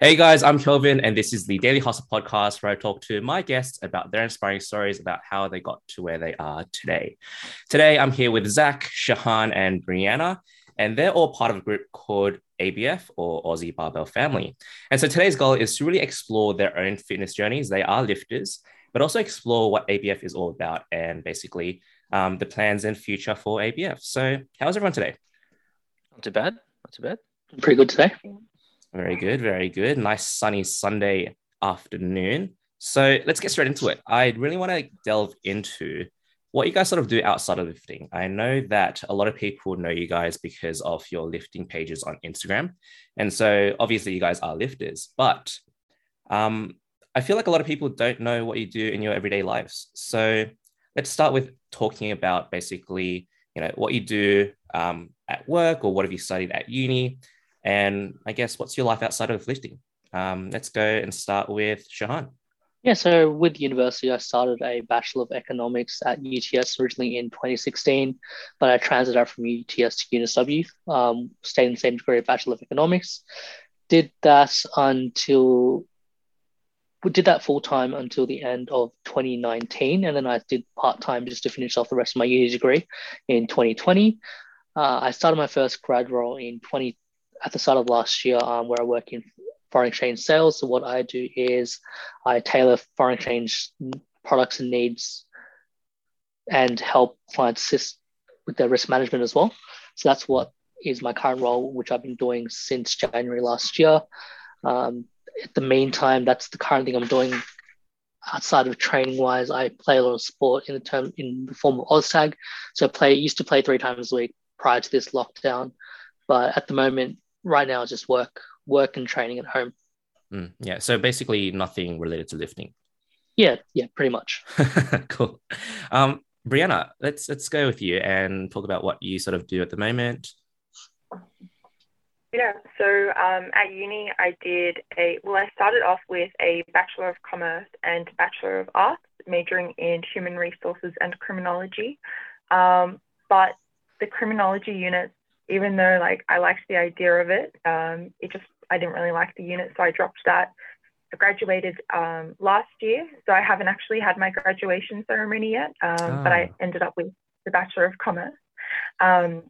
Hey guys, I'm Kelvin, and this is the Daily Hustle podcast where I talk to my guests about their inspiring stories about how they got to where they are today. Today, I'm here with Zach, Shahan, and Briana, and they're all part of a group called ABF or Aussie Barbell Family. And so today's goal is to really explore their own fitness journeys. They are lifters, but also explore what ABF is all about and basically um, the plans and future for ABF. So, how's everyone today? Not too bad. Not too bad. Pretty good today. Very good, very good. Nice sunny Sunday afternoon. So let's get straight into it. I really want to delve into what you guys sort of do outside of lifting. I know that a lot of people know you guys because of your lifting pages on Instagram. And so obviously you guys are lifters, but um, I feel like a lot of people don't know what you do in your everyday lives. So let's start with talking about basically, you know, what you do um, at work or what have you studied at uni and I guess what's your life outside of lifting? Um, let's go and start with Shahan. Yeah, so with university, I started a Bachelor of Economics at UTS originally in 2016, but I transited out from UTS to UNSW, um, stayed in the same degree, Bachelor of Economics. Did that until, we did that full time until the end of 2019, and then I did part time just to finish off the rest of my uni degree in 2020. Uh, I started my first grad role in 20, at the start of last year um, where I work in foreign exchange sales. So what I do is I tailor foreign exchange products and needs and help clients assist with their risk management as well. So that's what is my current role, which I've been doing since January last year. Um, at the meantime, that's the current thing I'm doing outside of training wise. I play a lot of sport in the term in the form of OzTag. So I play used to play three times a week prior to this lockdown. But at the moment, right now is just work, work and training at home. Mm, yeah. So basically nothing related to lifting. Yeah. Yeah. Pretty much. cool. Um, Briana, let's let's go with you and talk about what you sort of do at the moment. Yeah, so um, at uni, I did a well. I started off with a Bachelor of Commerce and Bachelor of Arts, majoring in Human Resources and Criminology. Um, but the criminology units even though like I liked the idea of it, um, it just I didn't really like the unit, so I dropped that. I graduated um, last year, so I haven't actually had my graduation ceremony yet, um, oh. but I ah. ended up with the Bachelor of Commerce. Um,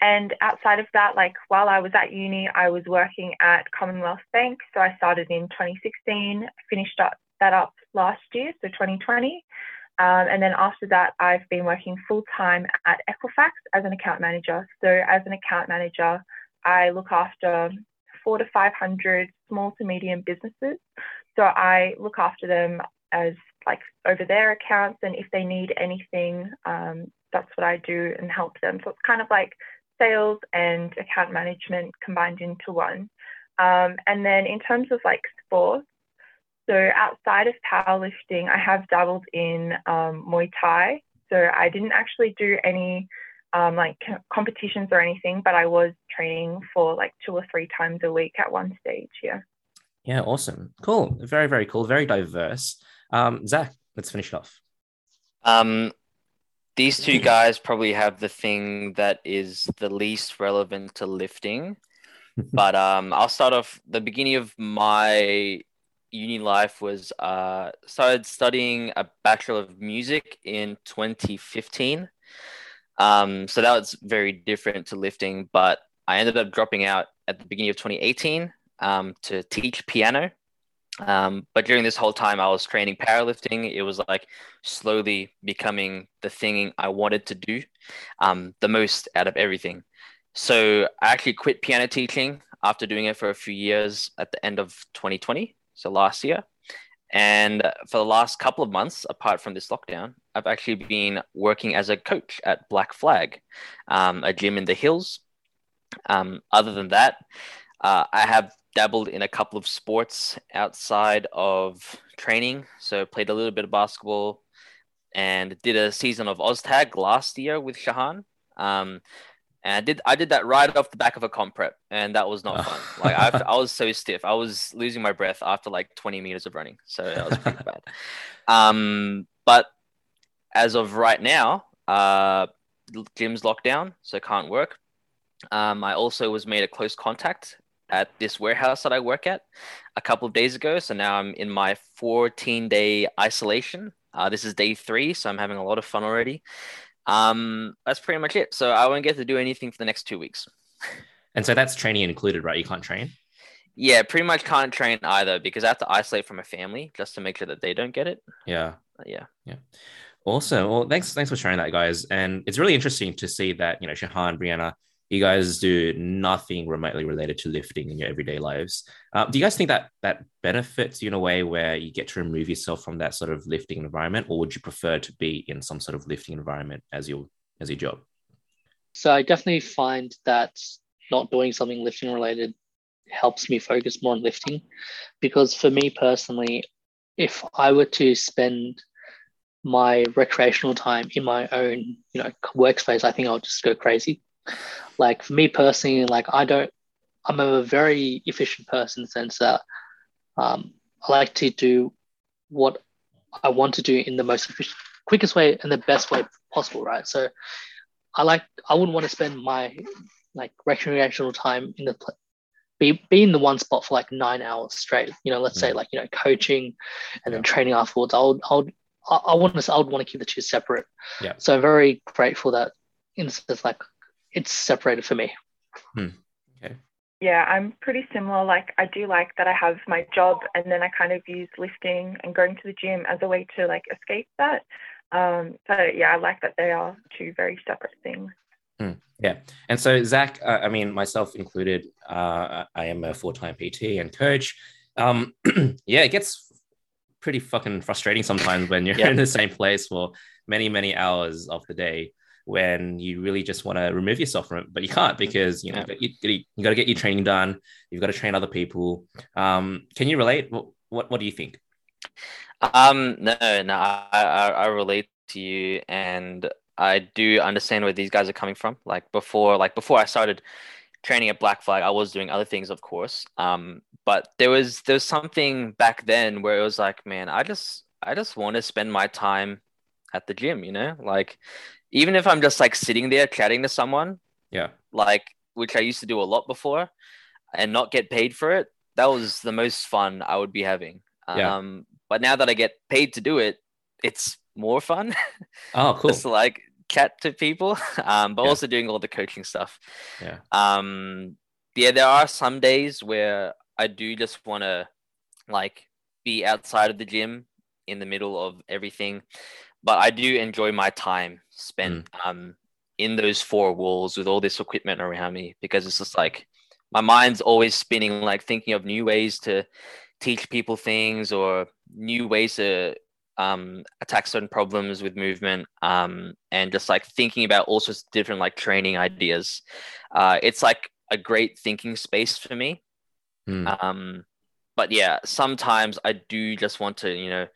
and outside of that, like while I was at uni, I was working at Commonwealth Bank. So I started in 2016, finished up that up last year, so 2020. Um, and then after that, I've been working full time at Equifax as an account manager. So, as an account manager, I look after four to 500 small to medium businesses. So, I look after them as like over their accounts, and if they need anything, um, that's what I do and help them. So, it's kind of like sales and account management combined into one. Um, and then, in terms of like sports, so outside of powerlifting, I have dabbled in um, Muay Thai. So I didn't actually do any um, like competitions or anything, but I was training for like two or three times a week at one stage. Yeah. Yeah, awesome. Cool. Very, very cool. Very diverse. Um, Zach, let's finish it off. Um, these two guys probably have the thing that is the least relevant to lifting. but um, I'll start off the beginning of my uni life was uh, started studying a bachelor of music in 2015. Um, so that was very different to lifting, but I ended up dropping out at the beginning of 2018 um, to teach piano. Um, but during this whole time, I was training powerlifting. It was like slowly becoming the thing I wanted to do um, the most out of everything. So I actually quit piano teaching after doing it for a few years at the end of 2020 so last year. And for the last couple of months, apart from this lockdown, I've actually been working as a coach at Black Flag, um, a gym in the hills. Um, other than that, uh, I have dabbled in a couple of sports outside of training. So played a little bit of basketball and did a season of OzTag last year with Shahan. Um, and I did I did that right off the back of a comp prep, and that was not fun. Like I, I was so stiff, I was losing my breath after like 20 meters of running, so that was pretty bad. Um, but as of right now, uh, gym's locked down, so can't work. Um, I also was made a close contact at this warehouse that I work at a couple of days ago. So now I'm in my 14 day isolation. Uh, this is day three, so I'm having a lot of fun already. Um, that's pretty much it. So I won't get to do anything for the next two weeks. And so that's training included, right? You can't train. Yeah, pretty much can't train either because I have to isolate from my family just to make sure that they don't get it. Yeah. Yeah. Yeah. Awesome. Well, thanks, thanks for sharing that, guys. And it's really interesting to see that you know Shahan, Briana, you guys do nothing remotely related to lifting in your everyday lives. Uh, do you guys think that that benefits you in a way where you get to remove yourself from that sort of lifting environment, or would you prefer to be in some sort of lifting environment as your as your job? So I definitely find that not doing something lifting related helps me focus more on lifting, because for me personally, if I were to spend my recreational time in my own you know workspace, I think I'll just go crazy. Like for me personally, like I don't, I'm a very efficient person in the sense that um, I like to do what I want to do in the most efficient, quickest way and the best way possible, right? So I like, I wouldn't want to spend my like recreational time in the be, be in the one spot for like nine hours straight. You know, let's mm. say like you know coaching and then training afterwards. I would, I would, I, want to, I would want to keep the two separate. Yeah. So I'm very grateful that instance like it's separated for me. Hmm. Okay. Yeah, I'm pretty similar. Like I do like that I have my job and then I kind of use lifting and going to the gym as a way to like escape that. Um, so yeah, I like that they are two very separate things. Hmm. Yeah. And so, Zach, uh, I mean, myself included, uh, I am a full time PT and coach. Um, yeah, it gets pretty fucking frustrating sometimes when you're yeah. in the same place for many, many hours of the day when you really just want to remove yourself from it, but you can't because you know you, you, got to get your training done. You've got to train other people. Um, can you relate? What, what What do you think? Um, no, no, I, I, I relate to you, and I do understand where these guys are coming from. Like before, like before I started training at Black Flag, I was doing other things, of course. Um, but there was there was something back then where it was like, man, I just I just want to spend my time at the gym, you know, like even if I'm just like sitting there chatting to someone, yeah, like which I used to do a lot before, and not get paid for it, that was the most fun I would be having. Yeah. Um, but now that I get paid to do it, it's more fun. Oh, cool. Just like chat to people, um, but yeah. also doing all the coaching stuff. Yeah. Um, yeah, there are some days where I do just want to like be outside of the gym in the middle of everything but I do enjoy my time spent mm. um, in those four walls with all this equipment around me because it's just like my mind's always spinning, like thinking of new ways to teach people things or new ways to um, attack certain problems with movement um, and just like thinking about all sorts of different like training ideas. Uh, it's like a great thinking space for me. Mm. Um, but yeah, sometimes I do just want to, you know,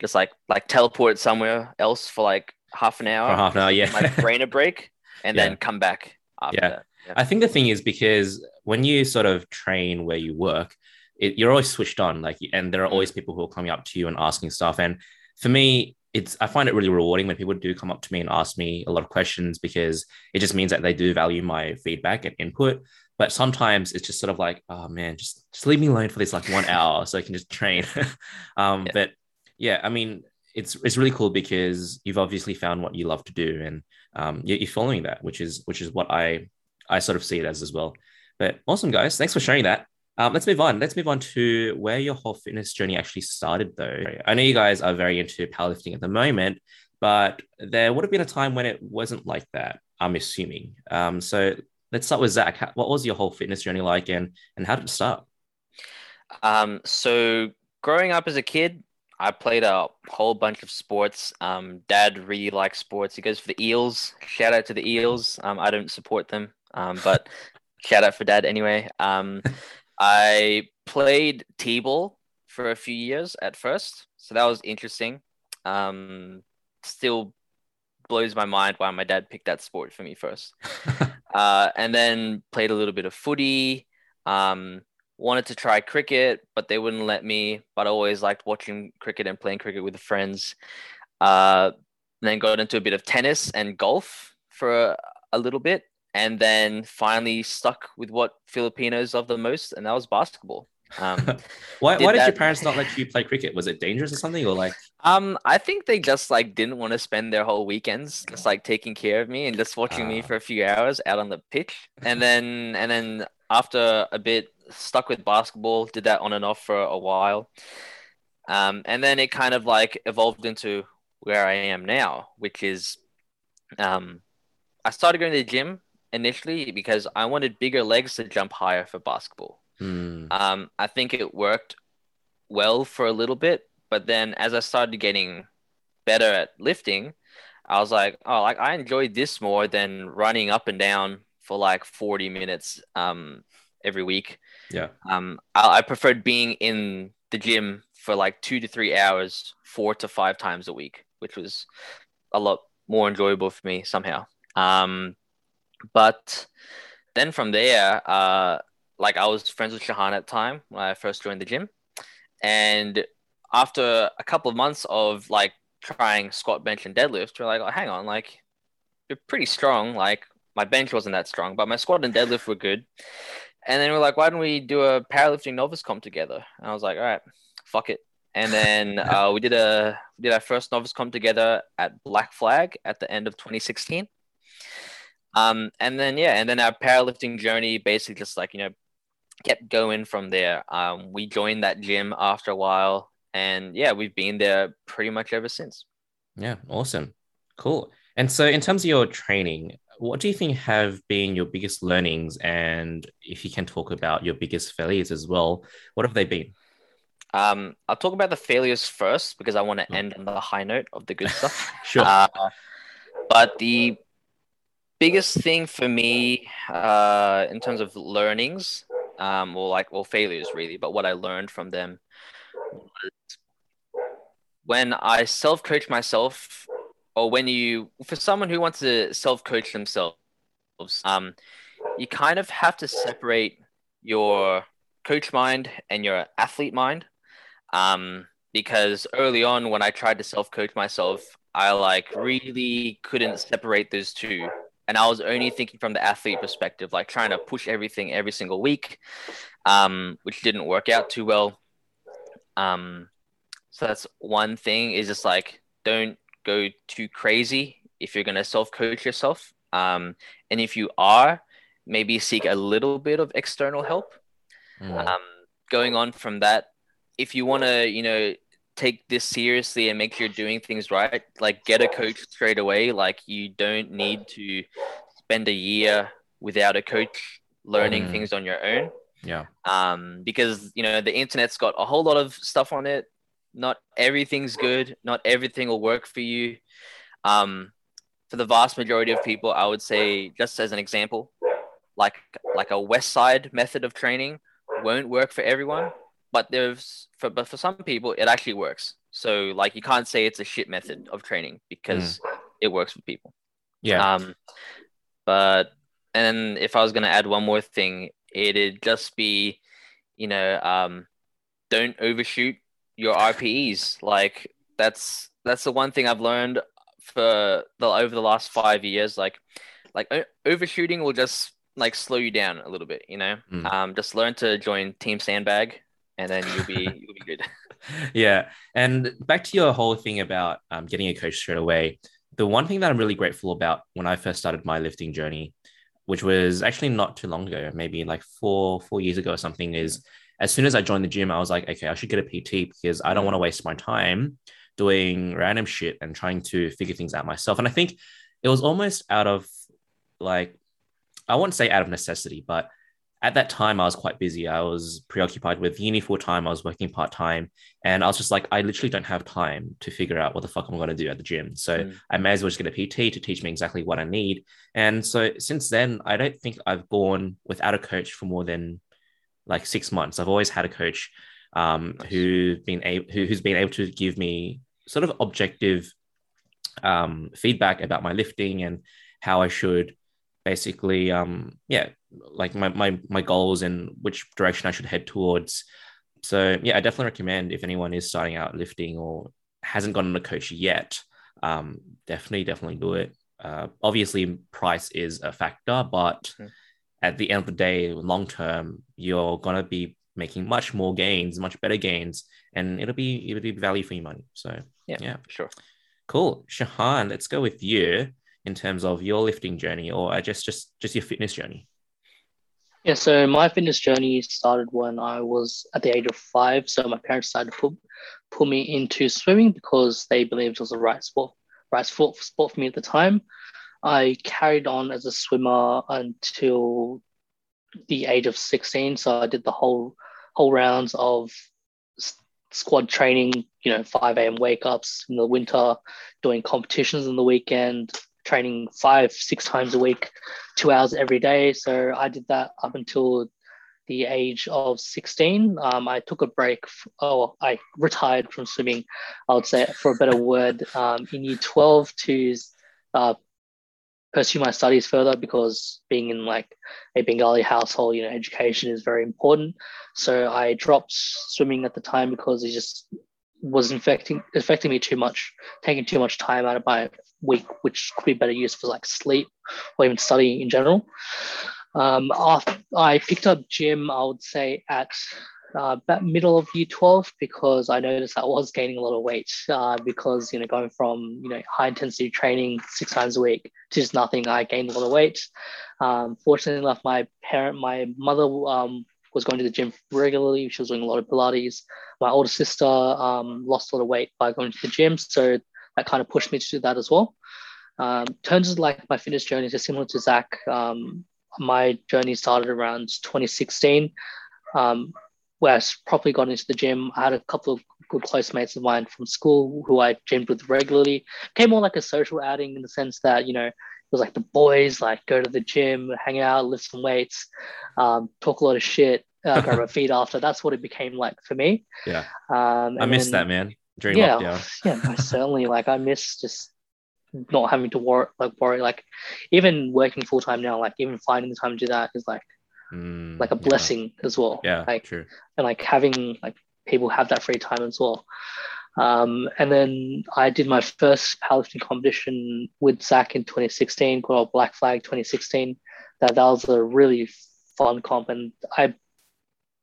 just like like teleport somewhere else for like half an hour. For half an hour, yeah. my brain a break, and yeah. then come back. Yeah. yeah. I think the thing is because when you sort of train where you work, it, you're always switched on. Like, and there are always mm. people who are coming up to you and asking stuff. And for me, it's I find it really rewarding when people do come up to me and ask me a lot of questions because it just means that they do value my feedback and input. But sometimes it's just sort of like, oh man, just just leave me alone for this like one hour so I can just train. um, yeah. But yeah, I mean, it's it's really cool because you've obviously found what you love to do, and um, you're following that, which is which is what I I sort of see it as as well. But awesome, guys! Thanks for sharing that. Um, let's move on. Let's move on to where your whole fitness journey actually started, though. I know you guys are very into powerlifting at the moment, but there would have been a time when it wasn't like that. I'm assuming. Um, so let's start with Zach. What was your whole fitness journey like, and and how did it start? Um, so growing up as a kid, I played a whole bunch of sports. Um, Dad really likes sports. He goes for the Eels. Shout out to the Eels. Um, I don't support them, um, but shout out for Dad anyway. Um, I played t-ball for a few years at first, so that was interesting. Um, still blows my mind why my dad picked that sport for me first. uh, and then played a little bit of footy. Um, wanted to try cricket, but they wouldn't let me. But I always liked watching cricket and playing cricket with friends. Uh, then got into a bit of tennis and golf for a, a little bit, and then finally stuck with what Filipinos love the most, and that was basketball. Um, why, did why did your parents not let you play cricket? Was it dangerous or something? Or like, um, I think they just like didn't want to spend their whole weekends just like taking care of me and just watching me Ah. for a few hours out on the pitch, and then and then after a bit stuck with basketball, did that on and off for a while, um, and then it kind of like evolved into where I am now, which is, um, I started going to the gym initially because I wanted bigger legs to jump higher for basketball. hmm, Um, I think it worked well for a little bit, but then as I started getting better at lifting, I was like, oh, like I enjoyed this more than running up and down for like 40 minutes um, every week. yeah, Um, I, I preferred being in the gym for like two to three hours, four to five times a week, which was a lot more enjoyable for me somehow. Um, but then from there, uh, like I was friends with Shahan at the time when I first joined the gym, and after a couple of months of like trying squat, bench, and deadlift, we're like, oh, hang on, like you're pretty strong. Like my bench wasn't that strong, but my squat and deadlift were good. And then we're like, why don't we do a powerlifting novice comp together? And I was like, all right, fuck it. And then uh, we did a we did our first novice comp together at Black Flag at the end of 2016. Um, and then yeah, and then our powerlifting journey basically just like you know kept going from there. Um, we joined that gym after a while, and yeah, we've been there pretty much ever since. yeah, awesome, cool. And so, in terms of your training, what do you think have been your biggest learnings? And if you can talk about your biggest failures as well, what have they been? Um, I'll talk about the failures first because I want to end on the high note of the good stuff. Sure. Uh, but the biggest thing for me uh, in terms of learnings, um, or like, well, failures really, but what I learned from them was when I self coach myself, or when you, for someone who wants to self coach themselves, um, you kind of have to separate your coach mind and your athlete mind. Um, because early on, when I tried to self coach myself, I like really couldn't separate those two. And I was only thinking from the athlete perspective, like trying to push everything every single week, um, which didn't work out too well. Um, so that's one thing is just like don't go too crazy if you're gonna self coach yourself. Um, and if you are, maybe seek a little bit of external help Mm, um, going on from that, if you want to, you know, take this seriously and make sure you're doing things right, like get a coach straight away. Like you don't need to spend a year without a coach learning Mm. things on your own. yeah, Um, because you know the internet's got a whole lot of stuff on it. Not everything's good. Not everything will work for you. Um, for the vast majority of people, I would say, just as an example, like like a West Side method of training won't work for everyone, but there's for but for some people it actually works. So like you can't say it's a shit method of training because it works for people. yeah, Um, but and if I was gonna add one more thing, it'd just be, you know, um, don't overshoot your RPEs. Like that's that's the one thing I've learned for the over the last five years. Like, like overshooting will just like slow you down a little bit. You know, Mm. um, just learn to join Team Sandbag, and then you'll be you'll be good. yeah. And back to your whole thing about um, getting a coach straight away. The one thing that I'm really grateful about when I first started my lifting journey, which was actually not too long ago, maybe like four four years ago or something, is as soon as I joined the gym, I was like, okay, I should get a PT because I don't want to waste my time doing random shit and trying to figure things out myself. And I think it was almost out of like, I won't say out of necessity, but at that time I was quite busy. I was preoccupied with uni full time. I was working part time, and I was just like, I literally don't have time to figure out what the fuck I'm going to do at the gym. So Mm. I may as well just get a PT to teach me exactly what I need. And so since then, I don't think I've gone without a coach for more than like six months. I've always had a coach um, Nice. who been able who, who's been able to give me sort of objective um, feedback about my lifting and how I should basically um, yeah like my, my my goals and which direction I should head towards. So yeah, I definitely recommend if anyone is starting out lifting or hasn't gotten a coach yet, um, definitely definitely do it. uh, obviously price is a factor, but Mhm. At the end of the day, long term, you're gonna be making much more gains, much better gains, and it'll be it'll be value for your money. So Yeah. yeah, for Sure. cool. Shahan, let's go with you in terms of your lifting journey, or just just just your fitness journey. Yeah, so my fitness journey started when I was at the age of five. So my parents decided to put, put me into swimming because they believed it was the right sport, right sport, sport for me at the time. I carried on as a swimmer until the age of 16. So I did the whole whole rounds of squad training, you know, 5 a.m. wake ups in the winter, doing competitions in the weekend, training five, six times a week two hours every day. So I did that up until the age of 16. Um, I took a break. f- Oh, I retired from swimming, I would say, for a better word, um, in year 12 to uh, pursue my studies further because being in like a Bengali household, you know, education is very important. So I dropped swimming at the time because it just was infecting affecting me too much, taking too much time out of my week, which could be better used for like sleep or even studying in general. Um, after I picked up gym, I would say at uh, about middle of year 12 because I noticed I was gaining a lot of weight uh, because, you know, going from, you know, high intensity training six times a week to just nothing, I gained a lot of weight. Um, fortunately enough, my parent, my mother um, was going to the gym regularly. She was doing a lot of Pilates. My older sister um, lost a lot of weight by going to the gym. So that kind of pushed me to do that as well. Um, turns out like my fitness journey is similar to Zach. Um, my journey started around 2016, um, where I properly got into the gym. I had a couple of good close mates of mine from school who I gymed with regularly. Came more like a social outing in the sense that, you know, it was like the boys like go to the gym, hang out, lift some weights, um, talk a lot of shit, uh, grab a feed after. That's what it became like for me. Yeah. Um, I missed that, man. During yeah, lockdown. yeah, certainly. Like I miss just not having to worry, like worry, like even working full time now, like even finding the time to do that is like Mm, like a yeah. blessing as well. Yeah, like true. and like having like people have that free time as well. Um, and then I did my first powerlifting competition with Zach in 2016 called Black Flag 2016. That that was a really fun comp, and I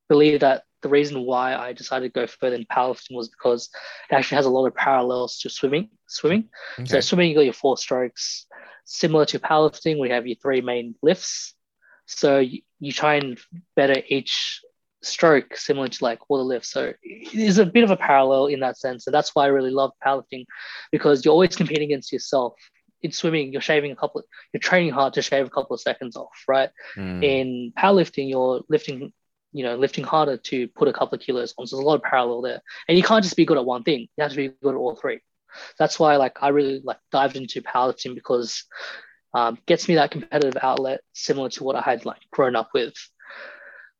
believe that the reason why I decided to go further in powerlifting was because it actually has a lot of parallels to swimming. Swimming. So Okay. swimming, you got your four strokes. Similar to powerlifting, we have your three main lifts. So you, try and better each stroke, similar to like water lift. So there's a bit of a parallel in that sense, and that's why I really love powerlifting, because you're always competing against yourself. In swimming, you're shaving a couple. you're training hard to shave a couple of seconds off, right? Mm, In powerlifting, you're lifting, you know, lifting harder to put a couple of kilos on. So there's a lot of parallel there, and you can't just be good at one thing. You have to be good at all three that's why like I really like dived into powerlifting because um, gets me that competitive outlet similar to what I had like grown up with.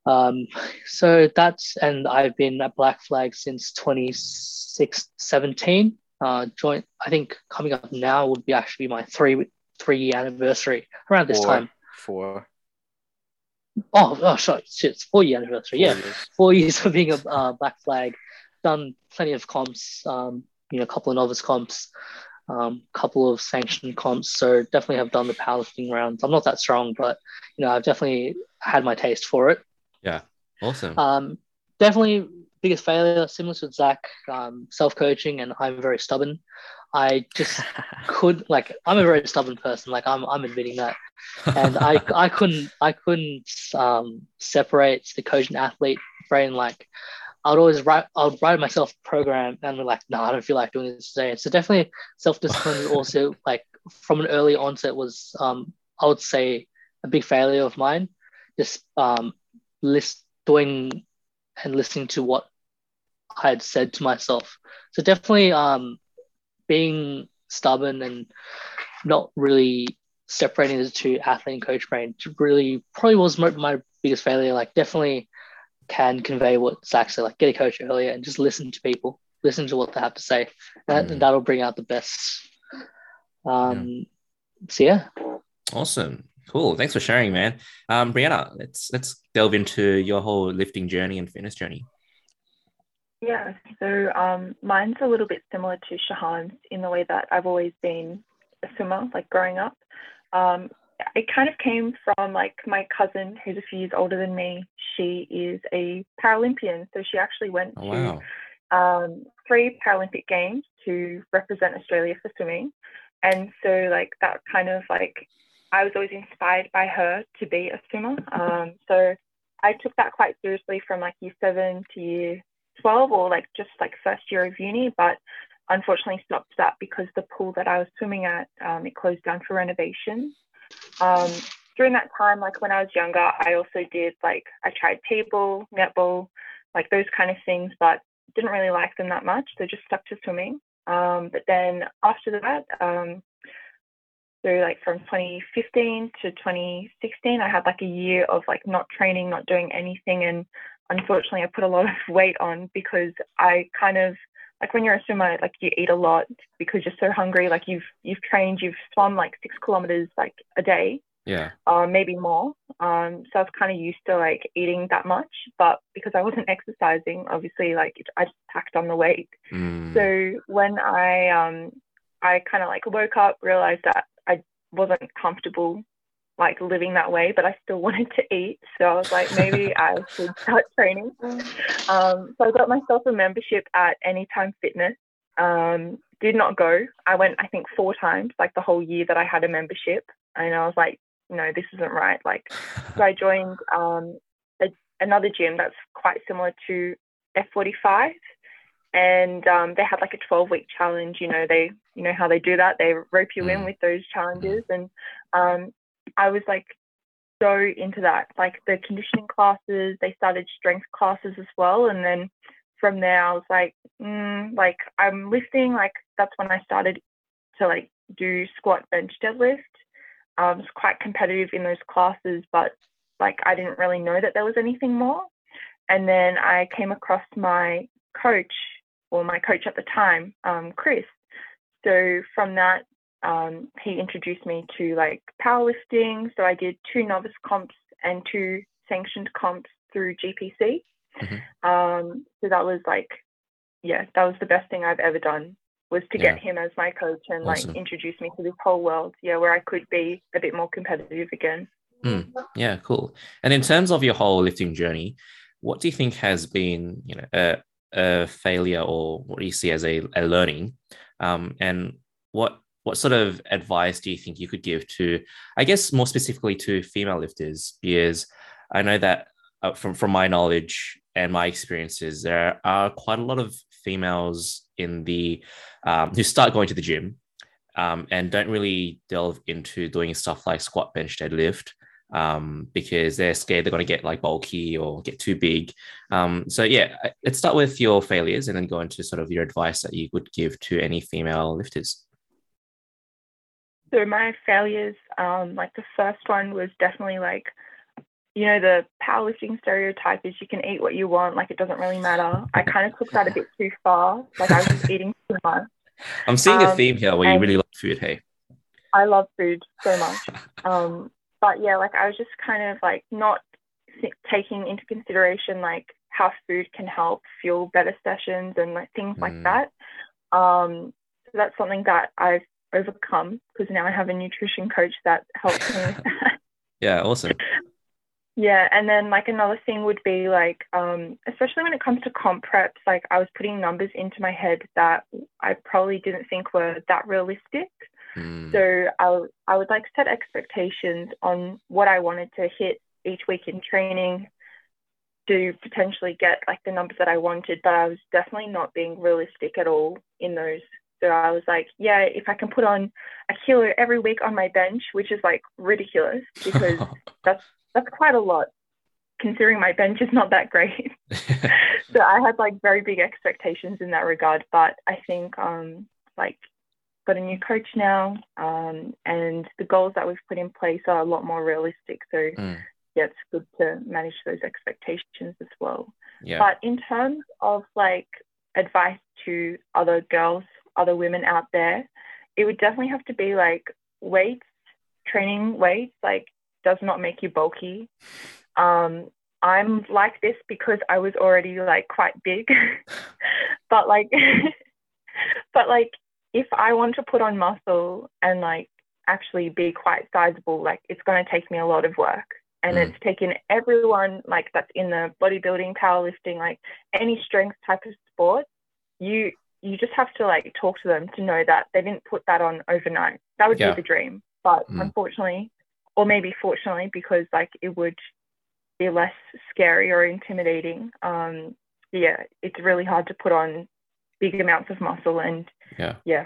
Um, so that's and I've been at Black Flag since 2017. Uh, joint I think coming up now would be actually my three three year anniversary around this Four. time. Four. Oh, oh, sorry, shit, it's four year anniversary. four yeah, years. four years of being a uh, Black Flag. Done plenty of comps, um, you know, a couple of novice comps, um, couple of sanctioned comps. So definitely have done the powerlifting rounds. I'm not that strong, but you know, I've definitely had my taste for it. Yeah, awesome. Um, definitely biggest failure, similar to Zach, um, self coaching, and I'm very stubborn. I just could like I'm a very stubborn person. Like I'm I'm admitting that, and I I couldn't I couldn't um, separate the coach and athlete brain. Like I'd always write I'd write myself a program and be like, no, I don't feel like doing this today. So definitely self discipline also like from an early onset was um, I would say a big failure of mine. Just um, list doing and listening to what I had said to myself. So definitely um, being stubborn and not really separating the two athlete and coach brain really probably was my, my biggest failure. Like definitely can convey what Zach said, like get a coach earlier and just listen to people, listen to what they have to say. That, Mm. That'll bring out the best. Um, So yeah, Awesome. Cool. Thanks for sharing, man. Um, Briana, let's let's delve into your whole lifting journey and fitness journey. Yeah, so um, mine's a little bit similar to Shahan's in the way that I've always been a swimmer, like growing up. Um, it kind of came from like my cousin, who's a few years older than me. She is a Paralympian, so she actually went Oh, to wow. um, three Paralympic Games to represent Australia for swimming. And so, like, that kind of like, I was always inspired by her to be a swimmer. Um, so I took that quite seriously from like year seven to year 12 or like just like first year of uni. But unfortunately, stopped that because the pool that I was swimming at, um, it closed down for renovation. Um, during that time, like when I was younger, I also did like, I tried table, netball, like those kind of things, but didn't really like them that much, so just stuck to swimming. Um, but then after that, um, so like from 2015 to 2016, I had like a year of like not training, not doing anything, and unfortunately, I put a lot of weight on because I kind of like when you're a swimmer, like you eat a lot because you're so hungry. Like you've you've trained, you've swum like six kilometers like a day, Yeah. uh, maybe more. Um, so I was kind of used to like eating that much, but because I wasn't exercising, obviously, like it, I just packed on the weight. Mm. So when I um, I kind of like woke up, realized that I wasn't comfortable like living that way, but I still wanted to eat. So I was like, maybe I should start training. Um, so I got myself a membership at Anytime Fitness. Um, did not go. I went, I think, four times, like the whole year that I had a membership, and I was like, no, this isn't right. Like, so I joined um, a, another gym that's quite similar to F45, and um, they had like a 12 week challenge. You know, they, you know how they do that. They rope you in Mm. with those challenges, and um, I was like so into that. Like the conditioning classes, they started strength classes as well, and then from there I was like, mm, like I'm lifting. Like that's when I started to like do squat, bench, deadlift. I was quite competitive in those classes, but like I didn't really know that there was anything more. And then I came across my coach, or my coach at the time, um, Chris. So from that, um, he introduced me to like powerlifting. So I did two novice comps and two sanctioned comps through GPC. Mhm. Um, so that was like, yeah, that was the best thing I've ever done was to get him as my coach and Awesome. like introduce me to this whole world. Yeah, where I could be a bit more competitive again. Yeah, cool. And in terms of your whole lifting journey, what do you think has been, you know, a, a failure or what do you see as a, a learning? Um, and what what sort of advice do you think you could give to, I guess, more specifically to female lifters? Because I know that uh, from from my knowledge and my experiences, there are quite a lot of females in the um, who start going to the gym um, and don't really delve into doing stuff like squat, bench, deadlift um, because they're scared they're going to get like bulky or get too big. Um, so yeah, let's start with your failures and then go into sort of your advice that you would give to any female lifters. So my failures, um, like the first one was definitely like, you know, the powerlifting stereotype is you can eat what you want, like it doesn't really matter. I kind of took that a bit too far. Like I was just eating too much. I'm seeing a Um, theme here where you really love food. Hey, I love food so much. Um, but yeah, like I was just kind of like not th- taking into consideration like how food can help fuel better sessions and like things like Mm. that. Um, so that's something that I've overcome because now I have a nutrition coach that helps me with that. yeah, awesome. Yeah, and then like another thing would be like, um, especially when it comes to comp preps, like I was putting numbers into my head that I probably didn't think were that realistic. Mm, So I would like set expectations on what I wanted to hit each week in training to potentially get like the numbers that I wanted, but I was definitely not being realistic at all in those. So I was like, yeah, if I can put on a kilo every week on my bench, which is like ridiculous because that's that's quite a lot considering my bench is not that great. so I had like very big expectations in that regard, but I think um like got a new coach now, um, and the goals that we've put in place are a lot more realistic. So Mm, yeah, it's good to manage those expectations as well. yeah, But in terms of like advice to other girls, other women out there, it would definitely have to be like weights, training weights, like does not make you bulky. Um, I'm like this because I was already like quite big, but like, but like if I want to put on muscle and like actually be quite sizable, like it's going to take me a lot of work. And Mm. it's taken everyone like that's in the bodybuilding, powerlifting, like any strength type of sport, you you just have to like talk to them to know that they didn't put that on overnight. That would Yeah. be the dream. But Mm. unfortunately, or maybe fortunately, because like it would be less scary or intimidating. Um, yeah, it's really hard to put on big amounts of muscle and Yeah. yeah.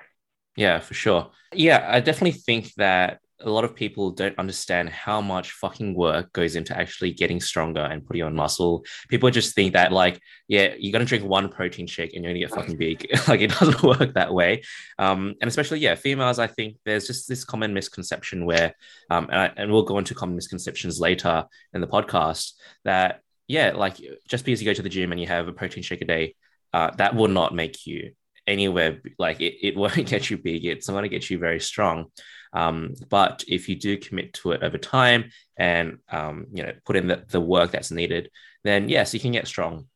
Yeah, for sure. Yeah, I definitely think that a lot of people don't understand how much fucking work goes into actually getting stronger and putting on muscle. People just think that, like, yeah, you're gonna drink one protein shake and you're gonna get fucking big. like, it doesn't work that way. Um, and especially, yeah, females, I think there's just this common misconception where, um, and, I, and we'll go into common misconceptions later in the podcast that, yeah, like just because you go to the gym and you have a protein shake a day, uh, that will not make you anywhere like it, it won't get you big it's not going to get you very strong. Um, but if you do commit to it over time and um, you know put in the, the work that's needed then yes you can get strong.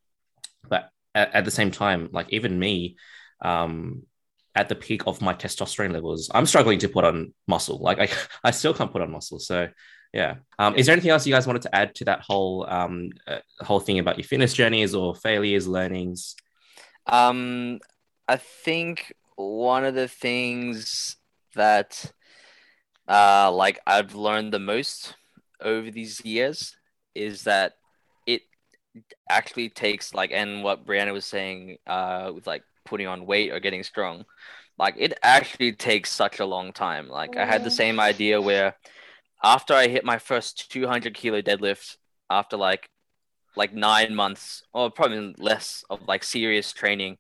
But at, at the same time like even me um, at the peak of my testosterone levels i'm struggling to put on muscle. Like i, I still can't put on muscle so yeah. Um, is there anything else you guys wanted to add to that whole um, uh, whole thing about your fitness journeys or failures learnings? Um, I think one of the things that, uh, like I've learned the most over these years is that it actually takes like, and what Briana was saying, uh, with like putting on weight or getting strong, like it actually takes such a long time. Like I had the same idea where after I hit my first 200 kilo deadlift after like like nine months or probably less of like serious training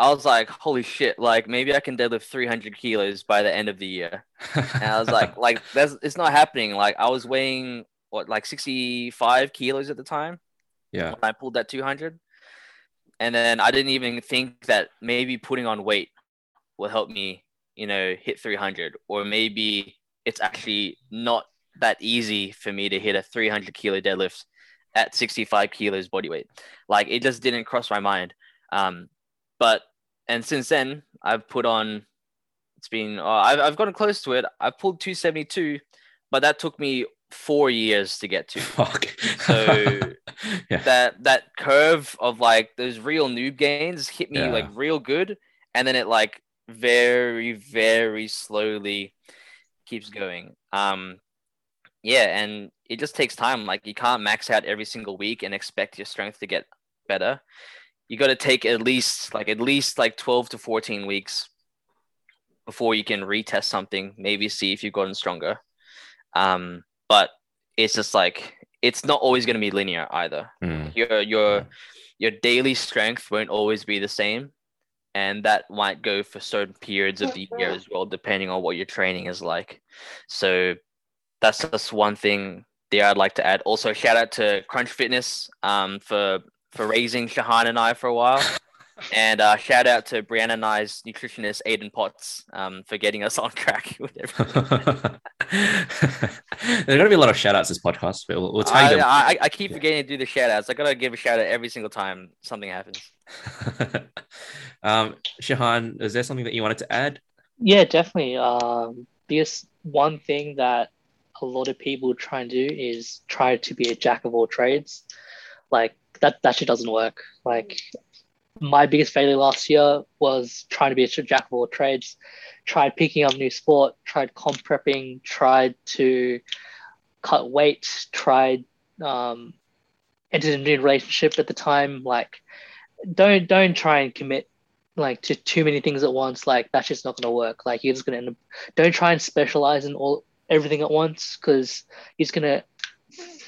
i was like holy shit like maybe i can deadlift 300 kilos by the end of the year. And i was like like that's it's not happening. Like i was weighing what like 65 kilos at the time yeah. when i pulled that 200 and then i didn't even think that maybe putting on weight will help me you know hit 300 or maybe it's actually not that easy for me to hit a 300 kilo deadlift at 65 kilos body weight. Like it just didn't cross my mind. Um, but and since then I've put on. It's been uh, I've I've gotten close to it. I pulled 272, but that took me four years to get to. Fuck. So yeah. that that curve of like those real noob gains hit me Yeah. like real good, and then it like very very slowly keeps going. Um, yeah, and it just takes time. Like you can't max out every single week and expect your strength to get better. You got to take at least like at least like 12 to 14 weeks before you can retest something, maybe see if you've gotten stronger. Um, but it's just like it's not always going to be linear either. Mm. Your your Yeah. your daily strength won't always be the same, and that might go for certain periods of the year as well, depending on what your training is like. So that's just one thing there I'd like to add. Also, shout out to Crunch Fitness um, for for raising Shahan and I for a while. And uh, shout out to Briana and I's nutritionist Aiden Potts um, for getting us on track with everything. There's going to be a lot of shout outs this podcast, but we'll, we'll tag I, them. I, I keep forgetting to do the shout outs. I gotta give a shout out every single time something happens. um, Shahan, is there something that you wanted to add? Yeah, definitely. Um, because one thing that a lot of people try and do is try to be a jack of all trades. Like that, that shit doesn't work. Like my biggest failure last year was trying to be a jack of all trades. Tried picking up new sport, tried comp prepping, tried to cut weight, tried um, entered a new relationship at the time. Like, don't don't try and commit like to too many things at once. Like that's just not gonna work. Like you're just end up. Don't try and specialize in all everything at once because you're gonna.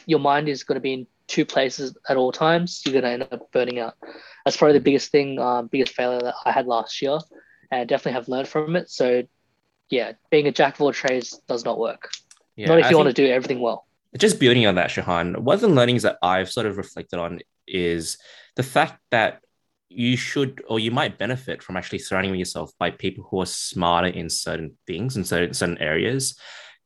Your mind is gonna be in two places at all times. You're gonna end up burning out. That's probably the biggest thing, um, biggest failure that I had last year, and I definitely have learned from it. So, yeah, being a jack of all trades does not work. Yeah, not if I you want to do everything well. just building on that, Shahan, one of the learnings that I've sort of reflected on is the fact that you should or you might benefit from actually surrounding yourself by people who are smarter in certain things in certain, certain areas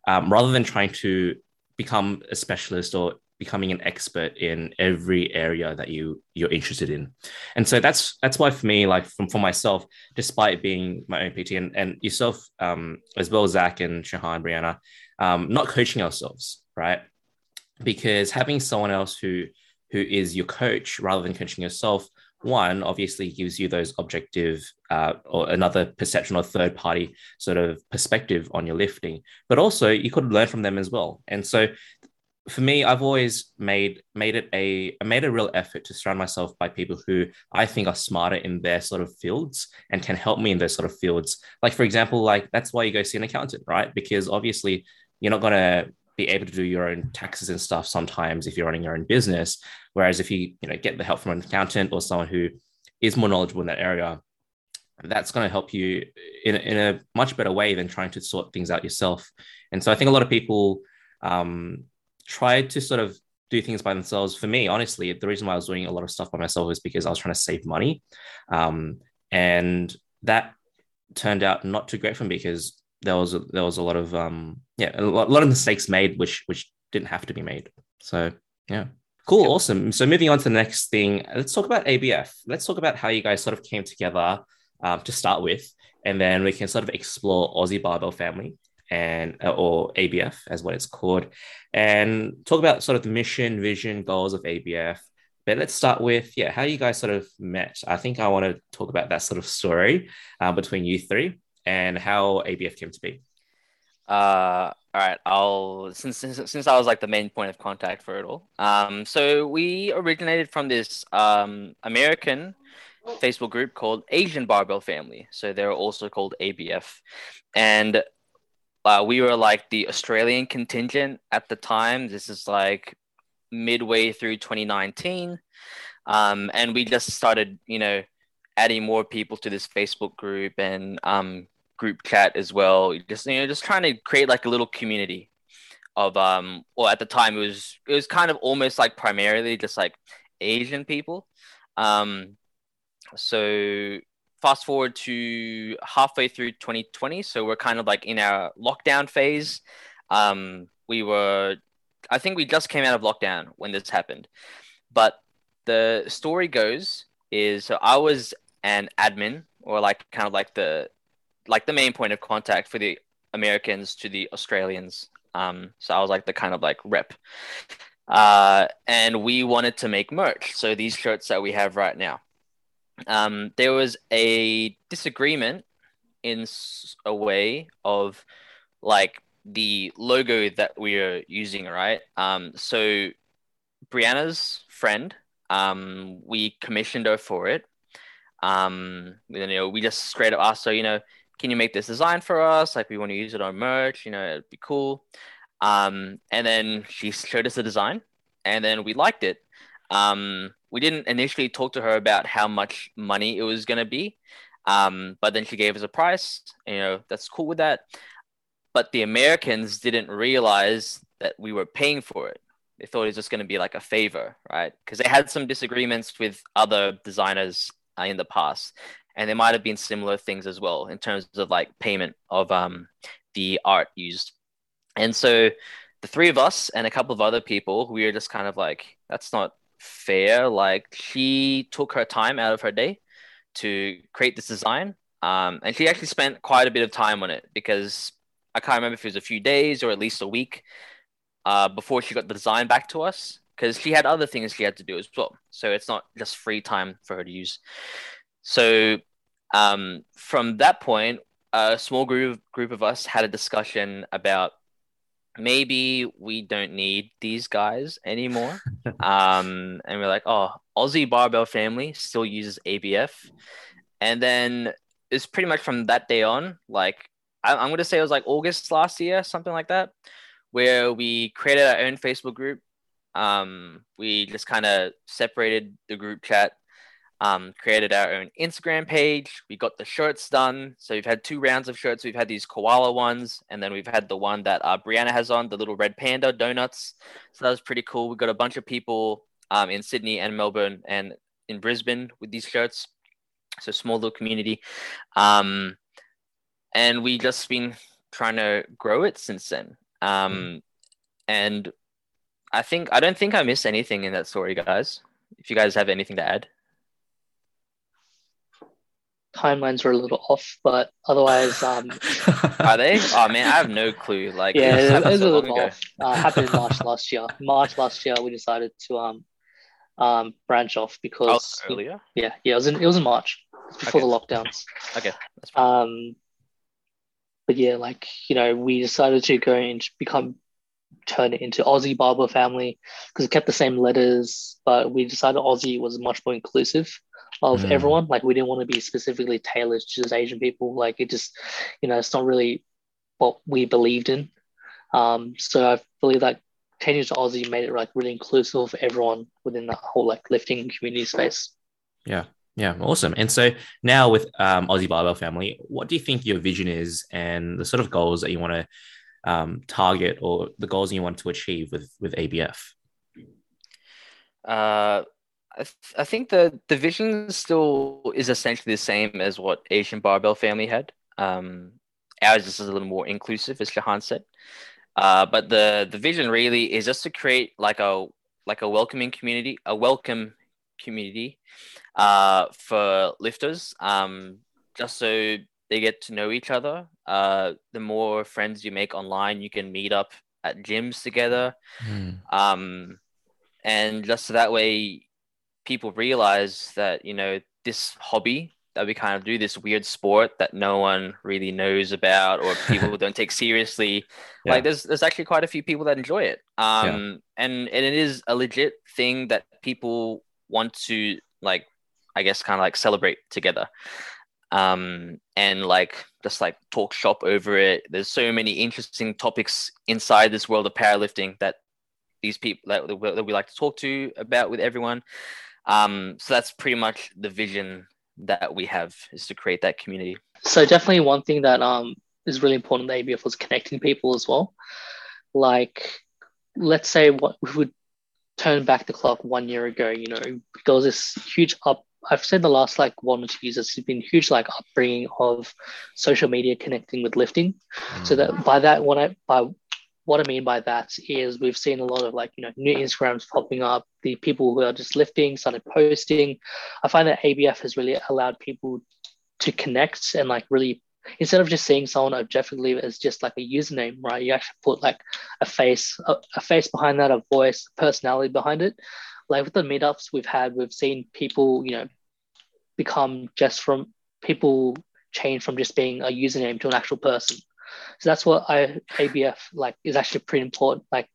um, rather than trying to become a specialist or becoming an expert in every area that you you're interested in. And so that's that's why for me like from for myself despite being my own pt and, and yourself um, as well as zach and shahan briana um, not coaching ourselves right? Because having someone else who who is your coach rather than coaching yourself one obviously gives you those objective uh, or another perception or third party sort of perspective on your lifting but also you could learn from them as well. And so for me i've always made made it a I made a real effort to surround myself by people who i think are smarter in their sort of fields and can help me in those sort of fields. Like for example like that's why you go see an accountant right? Because obviously you're not going to be able to do your own taxes and stuff sometimes if you're running your own business. Whereas if you you know get the help from an accountant or someone who is more knowledgeable in that area, that's going to help you in, in a much better way than trying to sort things out yourself. And so I think a lot of people um, try to sort of do things by themselves. For me, honestly, the reason why I was doing a lot of stuff by myself is because I was trying to save money. Um, and that turned out not too great for me because there was a, there was a lot of um yeah a lot, a lot of mistakes made which which didn't have to be made. So yeah. Cool, awesome. So moving on to the next thing, let's talk about ABF. Let's talk about how you guys sort of came together um, to start with, and then we can sort of explore Aussie Barbell Family and uh, or ABF as what it's called, and talk about sort of the mission, vision, goals of ABF. But let's start with yeah, how you guys sort of met. I think I want to talk about that sort of story uh, between you three and how ABF came to be. Uh, all right. I'll since, since since I was like the main point of contact for it all. Um, so we originated from this um American Facebook group called Asian Barbell Family. So they're also called ABF, and uh, we were like the Australian contingent at the time. This is like midway through 2019, um, and we just started, you know, adding more people to this Facebook group and um, group chat as well. Just you know, just trying to create like a little community of um. Well, at the time it was it was kind of almost like primarily just like Asian people. Um, so fast forward to halfway through 2020, so we're kind of like in our lockdown phase. Um, we were, I think we just came out of lockdown when this happened, but the story goes is so I was an admin or like kind of like the like the main point of contact for the Americans to the Australians. Um, so I was like the kind of like rep. Uh, and we wanted to make merch. So these shirts that we have right now. Um, there was a disagreement in a way of like the logo that we are using, right? Um, so Briana's friend, um, we commissioned her for it. Um, you know, we just straight up asked her, you know, can you make this design for us? Like we want to use it on merch, you know, it'd be cool. Um, and then she showed us the design and then we liked it. Um, we didn't initially talk to her about how much money it was going to be. Um, but then she gave us a price, you know, that's cool with that. But the Americans didn't realize that we were paying for it. They thought it was just going to be like a favor, right? Because they had some disagreements with other designers uh, in the past and there might have been similar things as well in terms of like payment of um, the art used. And so the three of us and a couple of other people, we were just kind of like, that's not fair. Like she took her time out of her day to create this design. Um, and she actually spent quite a bit of time on it because I can't remember if it was a few days or at least a week uh, before she got the design back to us because she had other things she had to do as well. So it's not just free time for her to use. So um, from that point, a small group group of us had a discussion about maybe we don't need these guys anymore. um, and we're like, oh, Aussie Barbell Family still uses ABF. And then it's pretty much from that day on, like I, I'm going to say it was like August last year, something like that, where we created our own Facebook group. Um, we just kind of separated the group chat um, created our own Instagram page. We got the shirts done. So we've had two rounds of shirts. We've had these koala ones, and then we've had the one that uh, Briana has on, the little red panda donuts. So that was pretty cool. We got a bunch of people um, in Sydney and Melbourne and in Brisbane with these shirts. So small little community. Um, and we just been trying to grow it since then. Um, and I think I don't think I missed anything in that story, guys. If you guys have anything to add. Timelines were a little off, but otherwise, um, Are they? Oh man, I have no clue. Like yeah, this it, it happened was so a little off. Uh, happened in March last year. March last year, we decided to um, um, branch off Oh, because earlier. yeah, yeah, it was in it was in March before Okay. the lockdowns. Okay, that's fine. Um, but yeah, like you know, we decided to go and become turn it into Aussie Barbell Family because it kept the same letters, but we decided Aussie was much more inclusive of Mm. everyone. Like we didn't want to be specifically tailored to just Asian people. Like it just, you know, it's not really what we believed in. Um, so I believe that changing to Aussie made it like really inclusive of everyone within that whole like lifting community space. Yeah. Yeah, awesome. And so now with um, Aussie Barbell Family, what do you think your vision is and the sort of goals that you want to um, target or the goals you want to achieve with with ABF? Uh, I, th- I think the the vision still is essentially the same as what Asian Barbell Family had. Um, ours is a little more inclusive, as Shahan said. Uh, but the the vision really is just to create like a like a welcoming community, a welcome community uh, for lifters. Um, just so they get to know each other. Uh, the more friends you make online, you can meet up at gyms together um, and just so that way people realize that you know this hobby that we kind of do this weird sport that no one really knows about or people don't take seriously Yeah. like there's there's actually quite a few people that enjoy it. Um and and it is a legit thing that people want to like i guess kind of like celebrate together. Um and like just like talk shop over it. There's so many interesting topics inside this world of powerlifting that these people that that we like to talk to about with everyone um so that's pretty much the vision that we have is to create that community So definitely one thing that um is really important in ABF was connecting people as well. Like, let's say what we would turn back the clock one year ago. You know, there was this huge up. I've said the last like one or two years, it's been huge like upbringing of social media connecting with lifting. So that by that, what I by what I mean by that is we've seen a lot of like you know new Instagrams popping up. The people who are just lifting started posting. I find that ABF has really allowed people to connect and like really instead of just seeing someone objectively as just like a username, right? You actually put like a face, a, a face behind that, a voice, personality behind it. Like with the meetups we've had, we've seen people, you know, become just from people change from just being a username to an actual person. So that's what I ABF like is actually pretty important. Like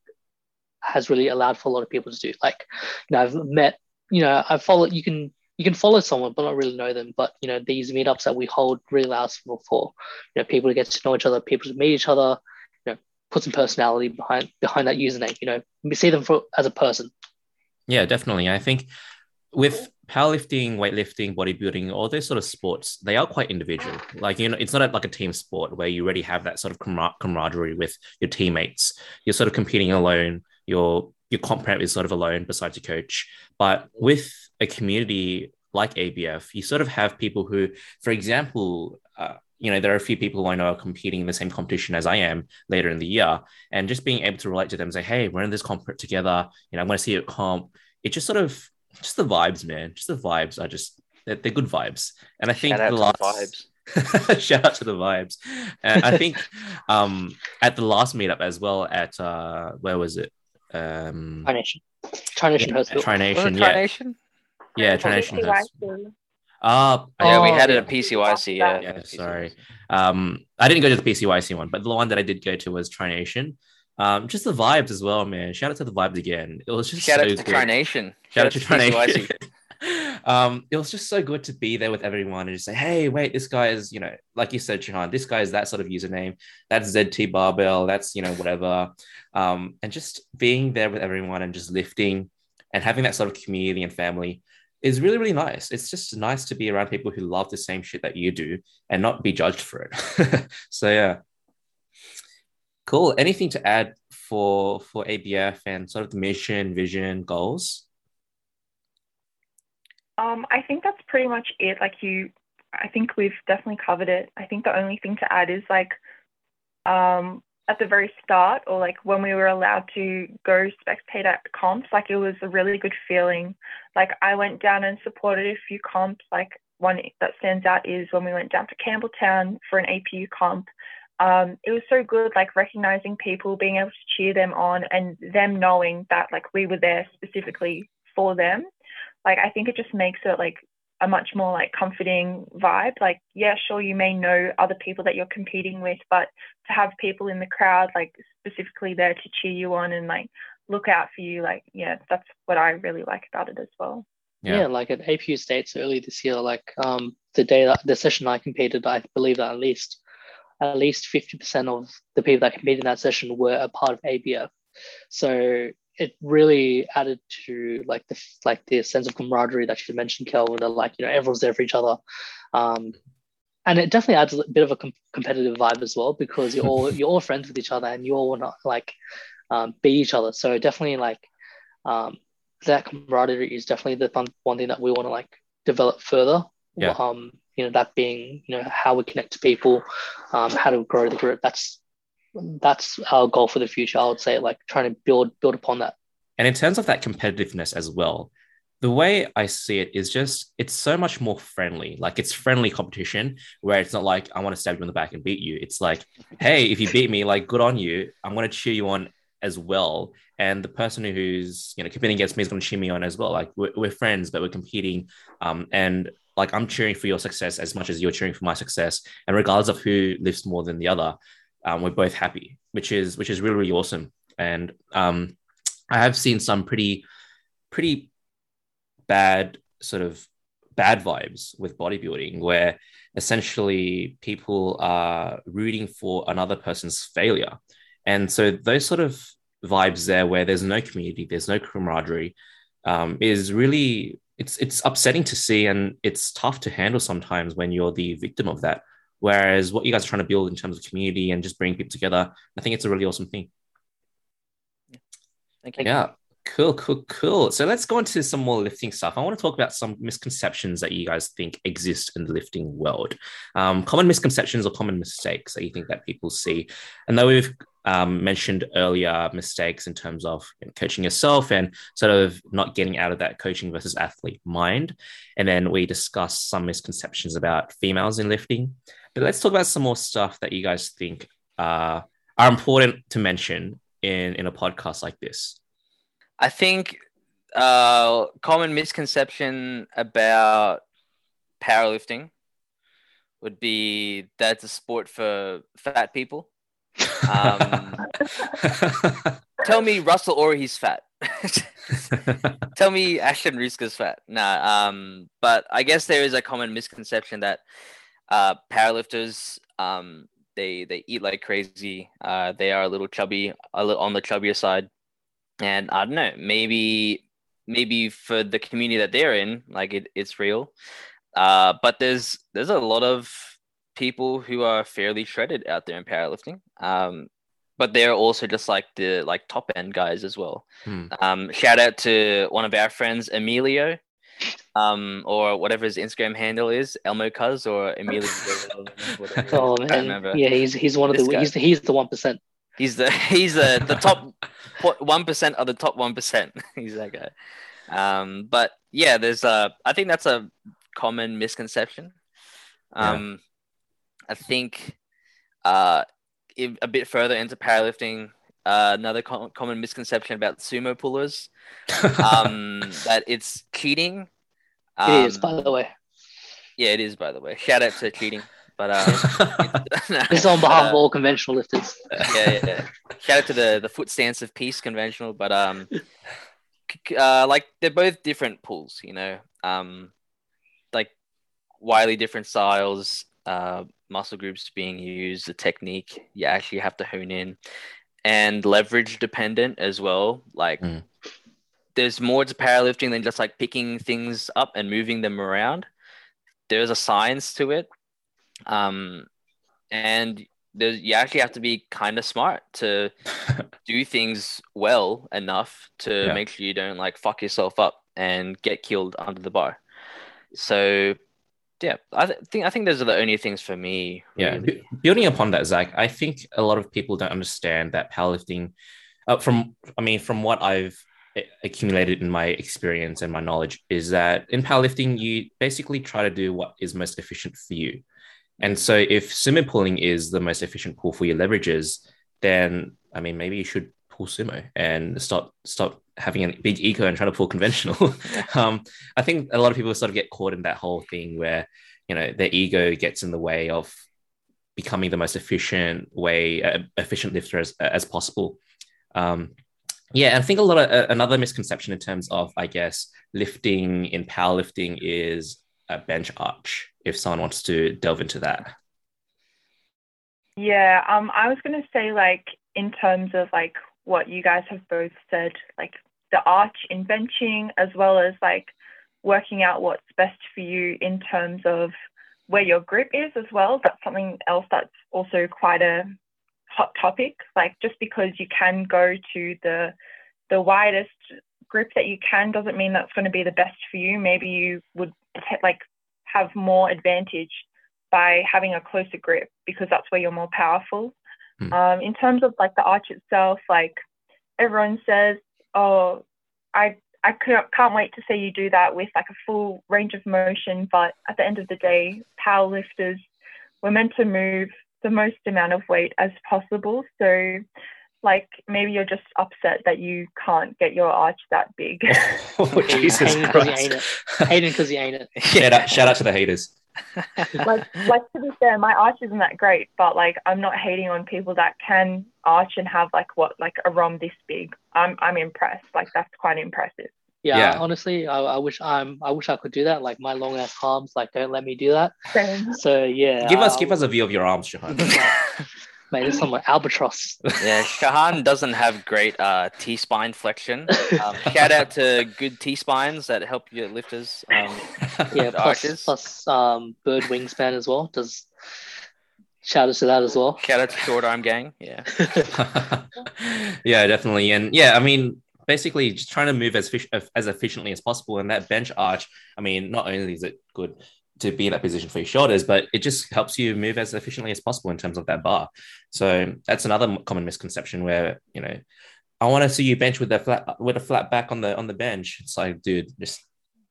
has really allowed for a lot of people to do. Like, you know, I've met, you know, I've followed. You can you can follow someone but not really know them. But you know, these meetups that we hold really allows for, for you know people to get to know each other, people to meet each other, you know, put some personality behind behind that username. You know, see them for as a person. Yeah, definitely. I think with powerlifting, weightlifting, bodybuilding, all those sort of sports, they are quite individual. Like, you know, it's not like a team sport where you already have that sort of camar- camaraderie with your teammates. You're sort of competing alone. Your your comp prep is sort of alone besides your coach. But with a community like ABF, you sort of have people who, for example, uh, you know, there are a few people who I know are competing in the same competition as I am later in the year, and just being able to relate to them, say, "Hey, we're in this comp together. You know, I'm going to see you at comp." It just sort of just the vibes, man. Just the vibes are just they're, they're good vibes, and I think Shout out the to last the vibes. shout out to the vibes. And I think um, at the last meetup as well at uh, where was it? Um, Tri Nation, Tri yeah, hosts it. Tri Was it Nation, Tri yeah, Nation? yeah, Tri Nation. PCYC. hosts- Ah, yeah, we Oh, had it at PCYC. Yeah, Yeah, sorry. Um, I didn't go to the PCYC one, but the one that I did go to was Tri Nation. Um, just the vibes as well, man. Shout out to the vibes again. It was just Shout so out to good. Tri Nation. Shout out to Tri PCYC. Um, it was just so good to be there with everyone and just say, hey, wait, this guy is, you know, like you said, Shahan, this guy is that sort of username. That's ZT Barbell. That's, you know, whatever. Um, and just being there with everyone and just lifting and having that sort of community and family is really, really nice. It's just nice to be around people who love the same shit that you do and not be judged for it. so, yeah. Cool. Anything to add for for ABF and sort of the mission, vision, goals? Um, I think that's pretty much it. Like you, I think we've definitely covered it. I think the only thing to add is like, um, at the very start, or like when we were allowed to go spectate at comps, like it was a really good feeling. Like I went down and supported a few comps. Like one that stands out is when we went down to Campbelltown for an APU comp. Um, it was so good, like recognizing people, being able to cheer them on, and them knowing that like we were there specifically for them. Like I think it just makes it like a much more like comforting vibe. Like, yeah, sure, you may know other people that you're competing with, but to have people in the crowd, like specifically there to cheer you on and like look out for you, like, yeah, that's what I really like about it as well. Yeah, yeah like at APU States early this year, like um, the day that the session I competed, I believe that at least at least 50% of the people that competed in that session were a part of ABF. So it really added to like the like the sense of camaraderie that you mentioned, Kelvin. That like you know everyone's there for each other, um, and it definitely adds a bit of a com- competitive vibe as well because you're all you're all friends with each other and you all want to like um, be each other. So definitely like um, that camaraderie is definitely the fun, one thing that we want to like develop further. Yeah. Um, you know that being you know how we connect to people, um, how to grow the group. That's that's our goal for the future. I would say like trying to build build upon that. And in terms of that competitiveness as well, the way I see it is just it's so much more friendly. Like it's friendly competition where it's not like I want to stab you in the back and beat you. It's like, hey, if you beat me, like good on you. I'm going to cheer you on as well. And the person who's you know competing against me is going to cheer me on as well. Like we're, we're friends, but we're competing. Um, and like I'm cheering for your success as much as you're cheering for my success. And regardless of who lifts more than the other, um, we're both happy, which is which is really really awesome. And um, I have seen some pretty pretty bad sort of bad vibes with bodybuilding where essentially people are rooting for another person's failure. And so those sort of vibes there where there's no community, there's no camaraderie, um, is really it's it's upsetting to see and it's tough to handle sometimes when you're the victim of that Whereas what you guys are trying to build in terms of community and just bring people together, I think it's a really awesome thing. Thank you. Yeah. Cool, cool, cool. So let's go into some more lifting stuff. I want to talk about some misconceptions that you guys think exist in the lifting world. Um, common misconceptions or common mistakes that you think that people see. And though we've um, mentioned earlier mistakes in terms of coaching yourself and sort of not getting out of that coaching versus athlete mind. And then we discussed some misconceptions about females in lifting. But let's talk about some more stuff that you guys think uh, are important to mention in, in a podcast like this. I think uh, common misconception about powerlifting would be that it's a sport for fat people. Um, tell me Russel Orhii's fat. tell me Ashton Rouska's fat. Nah, um, but I guess there is a common misconception that uh, powerlifters um, they they eat like crazy. Uh, they are a little chubby, a little on the chubbier side, and I don't know. Maybe maybe for the community that they're in, like it, it's real. Uh, but there's there's a lot of people who are fairly shredded out there in powerlifting. Um, but they're also just like the like top end guys as well. Hmm. Um, shout out to one of our friends, Emilio, um, or whatever his Instagram handle is, Elmo Cuz or Emilio. oh man, yeah, he's he's one of the he's the, he's the one percent. He's the he's the the top one percent of the top one percent. he's that guy. Um, but yeah, there's a I think that's a common misconception. Um, I think uh, a bit further into powerlifting, uh, another com- common misconception about sumo pullers um, that it's cheating. Um, it is, um, by the way. Yeah, it is, by the way. Shout out to cheating. But uh, this is on behalf uh, of all conventional lifters. Yeah, yeah, yeah. Shout out to the the foot stance of peace conventional, but um, uh, like they're both different pulls, you know. Um, like widely different styles. Uh, muscle groups being used, the technique you actually have to hone in, and leverage dependent as well. Like mm. there's more to powerlifting than just like picking things up and moving them around. There's a science to it. Um, and there's, you actually have to be kind of smart to do things well enough to yeah. make sure you don't like fuck yourself up and get killed under the bar. So yeah, I th- think I think those are the only things for me. Yeah. B- building upon that, Zach, I think a lot of people don't understand that powerlifting. Uh, from I mean, from what I've accumulated in my experience and my knowledge, is that in powerlifting you basically try to do what is most efficient for you. And so, if sumo pulling is the most efficient pull for your leverages, then I mean, maybe you should pull sumo and stop stop having a big ego and trying to pull conventional. um, I think a lot of people sort of get caught in that whole thing where you know their ego gets in the way of becoming the most efficient way uh, efficient lifter as, as possible um, yeah i think a lot of uh, another misconception in terms of i guess lifting in powerlifting is a bench arch if someone wants to delve into that Yeah, um, I was gonna say like in terms of like what you guys have both said, like the arch in benching as well as like working out what's best for you in terms of where your grip is as well. That's something else that's also quite a hot topic. Like just because you can go to the the widest grip that you can doesn't mean that's going to be the best for you. Maybe you would like have more advantage by having a closer grip because that's where you're more powerful. Hmm. Um, in terms of like the arch itself, like everyone says, oh, I I can't, can't wait to see you do that with like a full range of motion. But at the end of the day, power lifters, we're meant to move the most amount of weight as possible. So like maybe you're just upset that you can't get your arch that big. oh, jesus Hating 'cause Christ. ain't it. Hating because you ain't it. shout, out, shout out to the haters like like to be fair, my arch isn't that great, but like I'm not hating on people that can arch and have like what like a rom this big. I'm I'm impressed. Like that's quite impressive. Yeah, Yeah. honestly, I, I wish I'm I wish I could do that. Like my long ass arms, like don't let me do that. Same. So yeah, give us I'll- give us a view of your arms Shahan. mate. it's is my albatross. yeah, Shahan doesn't have great uh, T spine flexion. Um, shout out to good T spines that help your lifters. Um, Yeah, plus arches. plus um bird wingspan as well. Does shout out to that as well. shout out to Short Arm Gang. Yeah. yeah, definitely. And yeah, I mean, basically just trying to move as fish, as efficiently as possible. And that bench arch, I mean, not only is it good to be in that position for your shoulders, but it just helps you move as efficiently as possible in terms of that bar. So that's another common misconception where you know, I want to see you bench with a flat with a flat back on the on the bench. It's like, dude, just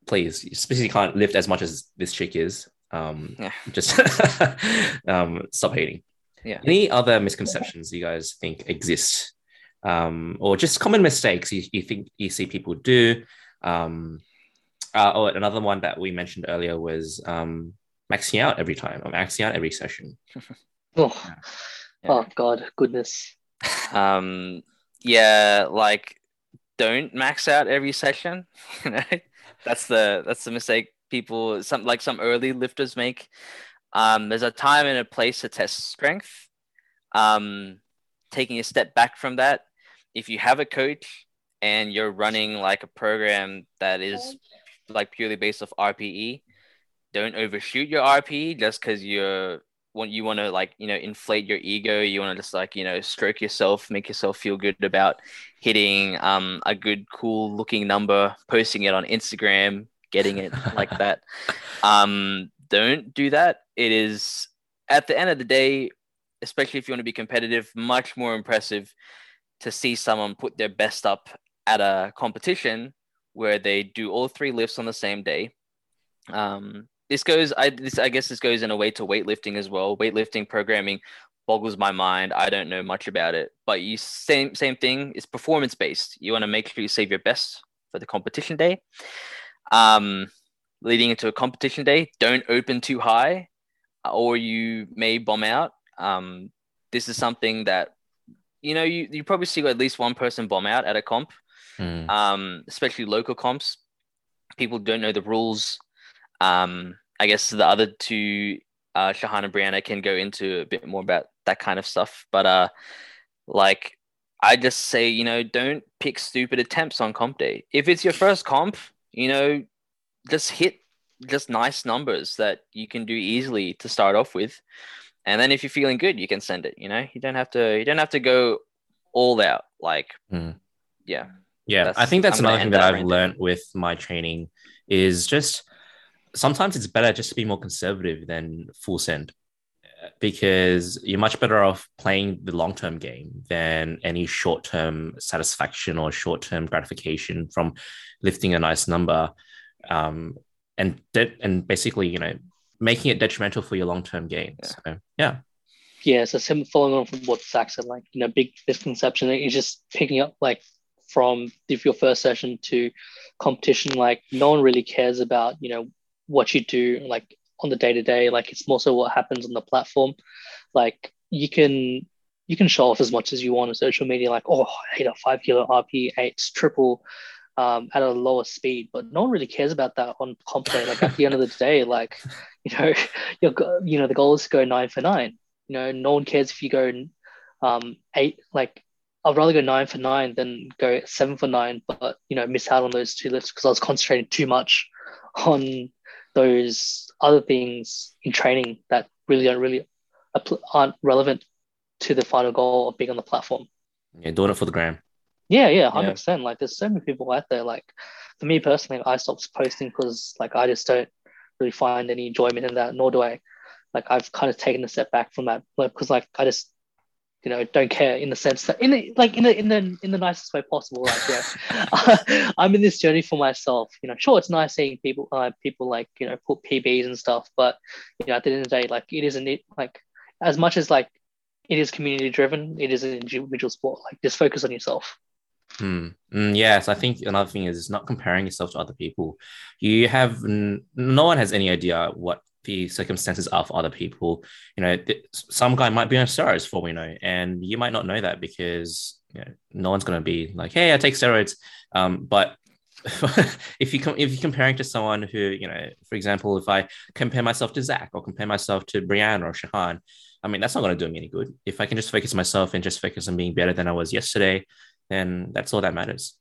please, especially you can't lift as much as this chick is. Um, Yeah. just um, stop hating. Yeah. Any other misconceptions you guys think exist, um, or just common mistakes you, you think you see people do? Um, uh, oh, another one that we mentioned earlier was um, maxing out every time, or maxing out every session. Oh, Yeah. oh God, goodness. Um, yeah, like don't max out every session. You know, that's the that's the mistake people some like some early lifters make. Um, there's a time and a place to test strength. Um, taking a step back from that, if you have a coach and you're running like a program that is like purely based off RPE, don't overshoot your RPE just because you're want you want to like you know inflate your ego. You want to just like you know stroke yourself make yourself feel good about hitting um a good cool looking number posting it on instagram getting it like that. Um don't do that. It is at the end of the day especially if you want to be competitive much more impressive to see someone put their best up at a competition where they do all three lifts on the same day. Um this goes i this i guess this goes in a way to weightlifting as well. Weightlifting programming boggles my mind. I don't know much about it but you same same thing. It's performance based you want to make sure you save your best for the competition day. Um leading into a competition day don't open too high uh, or you may bomb out. Um this is something that you know you, you probably see at least one person bomb out at a comp Mm. um, especially local comps. People don't know the rules. Um, I guess the other two, uh, Shahan and Briana, can go into a bit more about that kind of stuff. But uh, like, I just say, you know, don't pick stupid attempts on comp day. If it's your first comp, you know, just hit just nice numbers that you can do easily to start off with. And then if you're feeling good, you can send it. You know, you don't have to. You don't have to go all out. Like, Mm. yeah. Yeah, That's- I think that's I'm another thing that that I've learned with my training is just sometimes it's better just to be more conservative than full send because you're much better off playing the long term game than any short term satisfaction or short term gratification from lifting a nice number. Um, and de- and basically, you know, making it detrimental for your long term gain. Yeah. So yeah. Yeah, so following on from what Zach said, like you know, big misconception is just picking up like from if your first session to competition, like no one really cares about you know what you do like on the day to day. Like it's more so what happens on the platform. Like you can you can show off as much as you want on social media, like oh, I hit a five kilo RP, eight triple um, at a lower speed, but no one really cares about that on comp day. Like at the end of the day, like you know, you know the goal is to go nine for nine. You know, no one cares if you go um, eight. Like I'd rather go nine for nine than go seven for nine, but you know, miss out on those two lifts because I was concentrating too much on those other things in training that really don't really aren't relevant to the final goal of being on the platform. Yeah, doing it for the gram. Yeah, yeah, hundred yeah. percent. Like, there's so many people out there. Like, for me personally, I stopped posting because like I just don't really find any enjoyment in that. Nor do I. Like, I've kind of taken a step back from that because like I just you know don't care in the sense that in the like in the in the in the nicest way possible like yeah i'm in this journey for myself you know sure it's nice seeing people uh, people like you know put pbs and stuff but you know at the end of the day like it isn't it like as much as like it is community driven it is an individual sport like just focus on yourself Mm. Mm, yes, I think another thing is not comparing yourself to other people. You have n- no one has any idea what the circumstances are for other people. You know, th- some guy might be on steroids for we know, and you might not know that because you know, no one's going to be like, "Hey, I take steroids." Um, but if you com- if you're comparing to someone who, you know, for example, if I compare myself to Zach or compare myself to Brian or Shahan, I mean, that's not going to do me any good. If I can just focus myself and just focus on being better than I was yesterday, then that's all that matters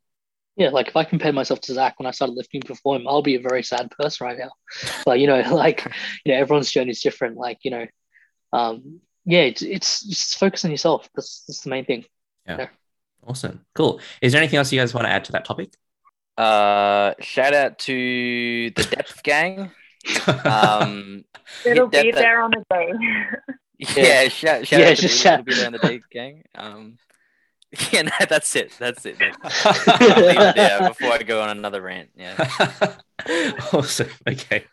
yeah, like if I compare myself to Zach when I started lifting before him, I'll be a very sad person right now. But you know, like you know, everyone's journey is different. Like you know, um, yeah, it's, it's just focus on yourself. That's, that's the main thing. Yeah. yeah. Awesome. Cool. Is there anything else you guys want to add to that topic? Uh, shout out to the Depth Gang. Um, it'll be there on the day. yeah, shout, shout yeah, out to just the, shout. be there on the day, gang. Um, Yeah, no, that's it. That's it. Yeah, before I go on another rant. Yeah. awesome. Okay.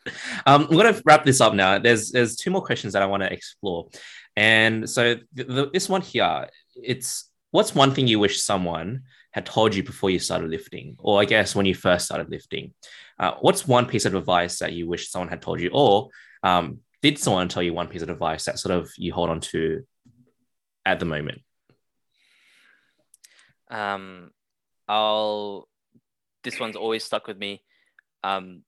Um, I'm going to wrap this up now. There's there's two more questions that I want to explore, and so the, the, this one here, it's what's one thing you wish someone had told you before you started lifting, or I guess when you first started lifting. Uh, what's one piece of advice that you wish someone had told you, or um, did someone tell you one piece of advice that sort of you hold on to at the moment? Um, I'll. This one's always stuck with me. Um,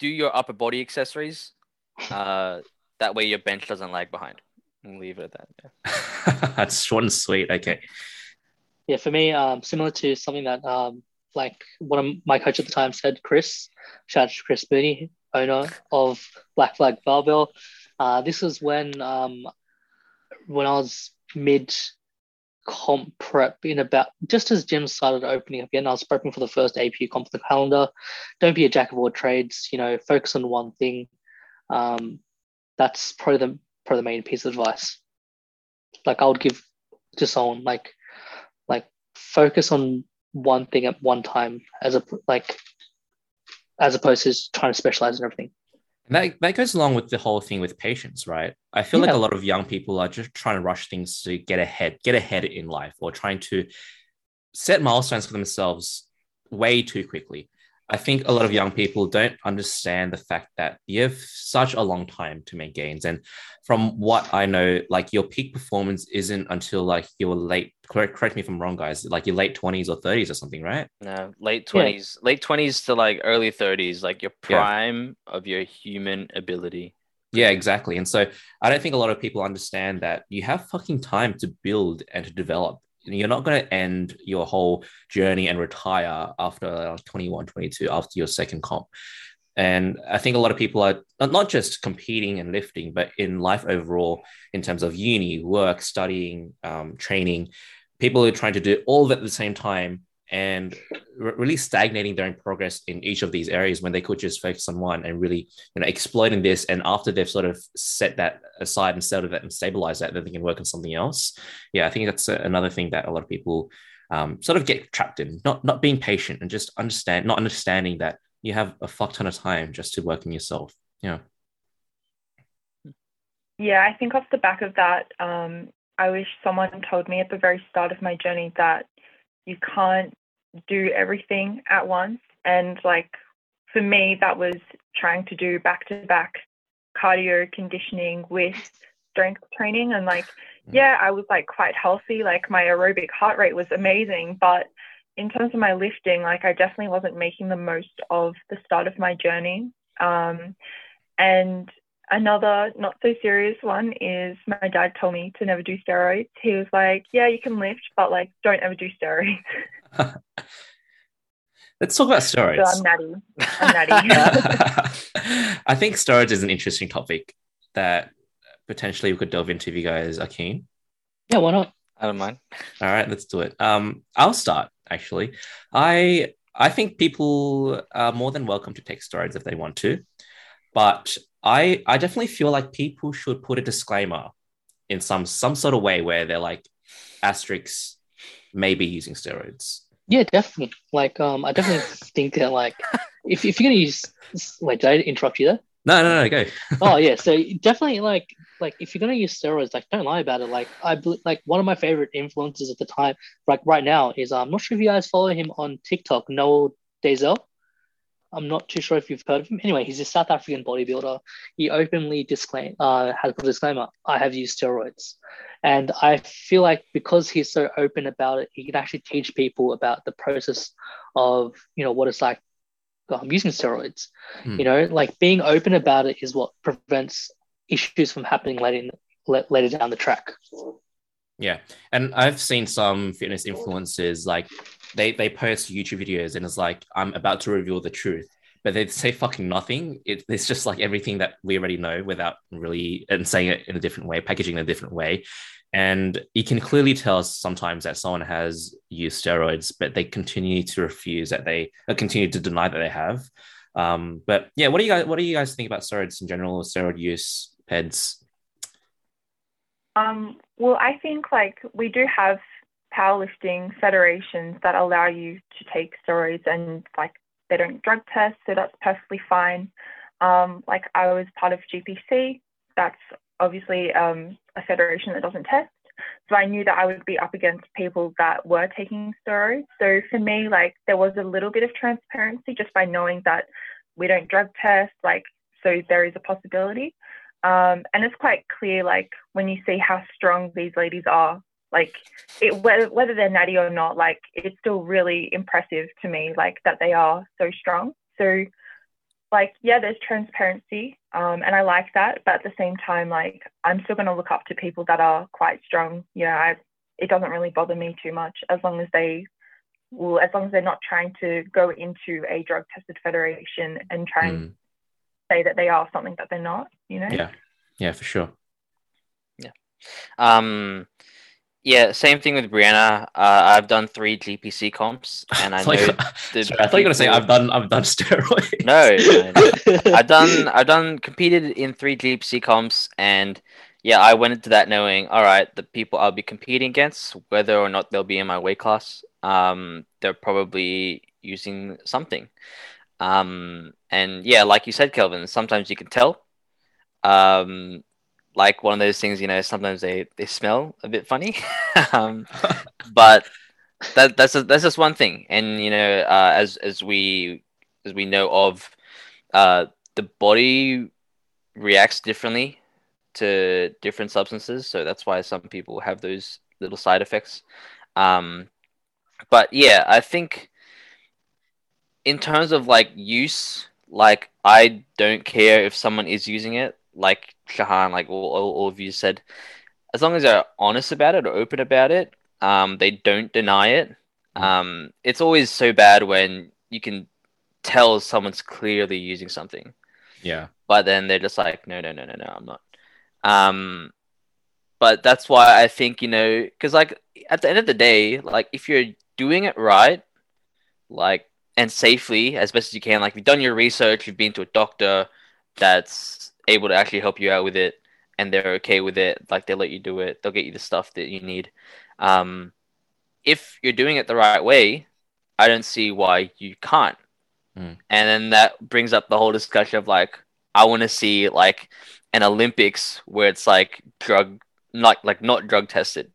do your upper body accessories. Uh, that way your bench doesn't lag behind. We'll leave it at that. Yeah. That's short and sweet. Okay. Yeah, for me, um, similar to something that um, like one of my coach at the time said, Chris, shout out to Chris Mooney, owner of Black Flag Barbell. Uh, this was when um, when I was mid comp prep in about just as gyms started opening up again. I was prepping for the first APU comp the calendar. Don't be a jack of all trades. You know, focus on one thing. Um, that's probably the probably the main piece of advice. Like I would give to someone like like focus on one thing at one time as a like as opposed to trying to specialize in everything. And that, that goes along with the whole thing with patience, right? I feel yeah. like a lot of young people are just trying to rush things to get ahead, get ahead in life, or trying to set milestones for themselves way too quickly. I think a lot of young people don't understand the fact that you have such a long time to make gains. And from what I know, like your peak performance isn't until like your late, correct, correct me if I'm wrong, guys, like your late 20s or 30s or something, right? No, late 20s, yeah. late 20s to like early 30s, like your prime yeah. of your human ability. Yeah, exactly. And so I don't think a lot of people understand that you have fucking time to build and to develop you're not going to end your whole journey and retire after 21 22 after your second comp. And i think a lot of people are not just competing and lifting but in life overall in terms of uni work studying um, training people are trying to do all of it at the same time and re- really stagnating their progress in each of these areas when they could just focus on one and really you know exploiting this. And after they've sort of set that aside and settled that and stabilized that then they can work on something else. Yeah i think that's a, another thing that a lot of people um, sort of get trapped in not not being patient and just understand not understanding that you have a fuck ton of time just to work on yourself. Yeah. Yeah, I think off the back of that, um, I wish someone told me at the very start of my journey that you can't do everything at once. And like for me, that was trying to do back to back cardio conditioning with strength training. And like, yeah, I was like quite healthy. Like my aerobic heart rate was amazing. But in terms of my lifting, like I definitely wasn't making the most of the start of my journey. Um, and another not so serious one is my dad told me to never do steroids. He was like, Yeah, you can lift, but like don't ever do steroids. let's talk about so steroids I'm natty. I'm natty. I think steroids is an interesting topic that potentially we could delve into if you guys are keen. Yeah, why not? I don't mind. All right, let's do it. Um, I'll start actually. I I think people are more than welcome to take steroids if they want to, but I I definitely feel like people should put a disclaimer in some some sort of way where they're like asterisks maybe using steroids. Yeah, definitely. Like, um, I definitely think that like, if if you're gonna use, wait, did I interrupt you there? No, no, no, go. oh yeah, so definitely like like if you're gonna use steroids, like don't lie about it. Like I like one of my favorite influencers at the time, like right now, is I'm not sure if you guys follow him on TikTok, Noel Deyzel. I'm not too sure if you've heard of him. Anyway, he's a South African bodybuilder. He openly disclaim uh, has a disclaimer. I have used steroids, and I feel like because he's so open about it, he can actually teach people about the process of you know what it's like Oh, I'm using steroids. Hmm. You know, like being open about it is what prevents issues from happening later in, later down the track. Yeah, and I've seen some fitness influencers like they they post YouTube videos and it's like I'm about to reveal the truth, but they say fucking nothing. It, it's just like everything that we already know without really and saying it in a different way, packaging in a different way. And you can clearly tell sometimes that someone has used steroids, but they continue to refuse that they uh, continue to deny that they have. Um, but yeah, what do you guys what do you guys think about steroids in general, steroid use, peds? Um, well, I think like we do have powerlifting federations that allow you to take steroids and like they don't drug test, so that's perfectly fine. Um, like I was part of GPC, that's obviously um, a federation that doesn't test. So I knew that I would be up against people that were taking steroids. So for me, like there was a little bit of transparency just by knowing that we don't drug test, like so there is a possibility. Um, and it's quite clear, like when you see how strong these ladies are, like it, whether whether they're natty or not, like it's still really impressive to me, like that they are so strong. So, like yeah, there's transparency, um, and I like that. But at the same time, like I'm still going to look up to people that are quite strong. You know, I it doesn't really bother me too much as long as they will, as long as they're not trying to go into a drug tested federation and try and Mm, say that they are something that they're not. You know. yeah, yeah, for sure. Yeah. Um, yeah, same thing with Briana. Uh, I've done three GPC comps, and I It's like- know the Sorry, I thought you were gonna say I've done I've done steroids. No, no, no. I've done I've done competed in three GPC comps, and yeah, I went into that knowing, all right, the people I'll be competing against, whether or not they'll be in my weight class, um, they're probably using something. Um, and yeah, like you said, Kelvin, sometimes you can tell. Um, like one of those things, you know, sometimes they they smell a bit funny. um, but that that's that's just one thing, and you know, uh, as as we as we know of, uh, the body reacts differently to different substances, so that's why some people have those little side effects. Um, but yeah, I think in terms of like use, like I don't care if someone is using it, like Shahan, like all, all, all of you said, as long as they're honest about it or open about it, um, they don't deny it. Um, it's always so bad when you can tell someone's clearly using something, Yeah, but then they're just like, no, no, no, no, no, I'm not. Um, but that's why I think you know, because like at the end of the day, like if you're doing it right, like and safely as best as you can. Like you've done your research, you've been to a doctor that's able to actually help you out with it, and they're okay with it. Like they let you do it, they'll get you the stuff that you need. Um, if you're doing it the right way, I don't see why you can't. Mm. And then that brings up the whole discussion of like, I want to see like an Olympics where it's like drug, not like not drug tested.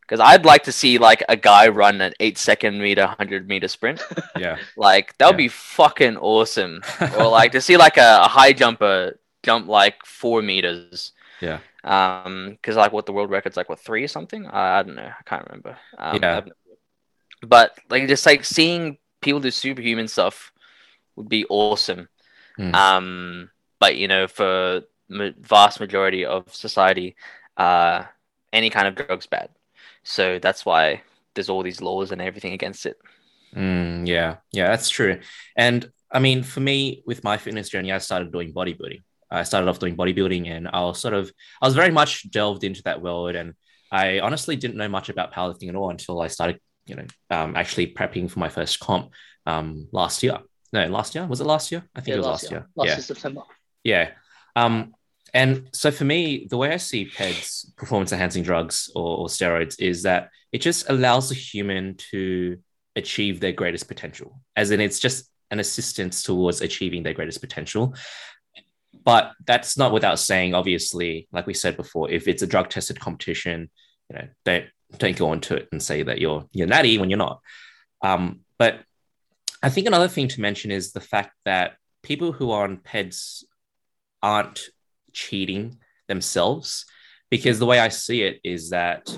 Because I'd like to see like a guy run an eight second meter, hundred meter sprint. Yeah. Like that would Yeah. be fucking awesome. or like to see like a, a high jumper jump like four meters. Yeah. Um, because like what the world record's like what three or something? I, I don't know. I can't remember. Um, Yeah. But like just like seeing people do superhuman stuff would be awesome. Hmm. Um, but you know, for ma- vast majority of society, uh, any kind of drug's bad. So that's why there's all these laws and everything against it. Mm, yeah, yeah, that's true. And I mean, for me, with my fitness journey, I started doing bodybuilding. I started off doing bodybuilding, and I was sort of, I was very much delved into that world, and I honestly didn't know much about powerlifting at all until I started, you know, um, actually prepping for my first comp um, last year. No, last year was it last year? I think it was last, year. Last yeah, year September. yeah. Um, and so for me, the way I see PEDs, performance enhancing drugs or, or steroids, is that it just allows the human to achieve their greatest potential, as in it's just an assistance towards achieving their greatest potential. But that's not without saying, obviously, like we said before, if it's a drug tested competition, you know, don't don't go onto it and say that you're you're natty when you're not. Um, but I think another thing to mention is the fact that people who are on PEDs aren't cheating themselves because the way I see it is that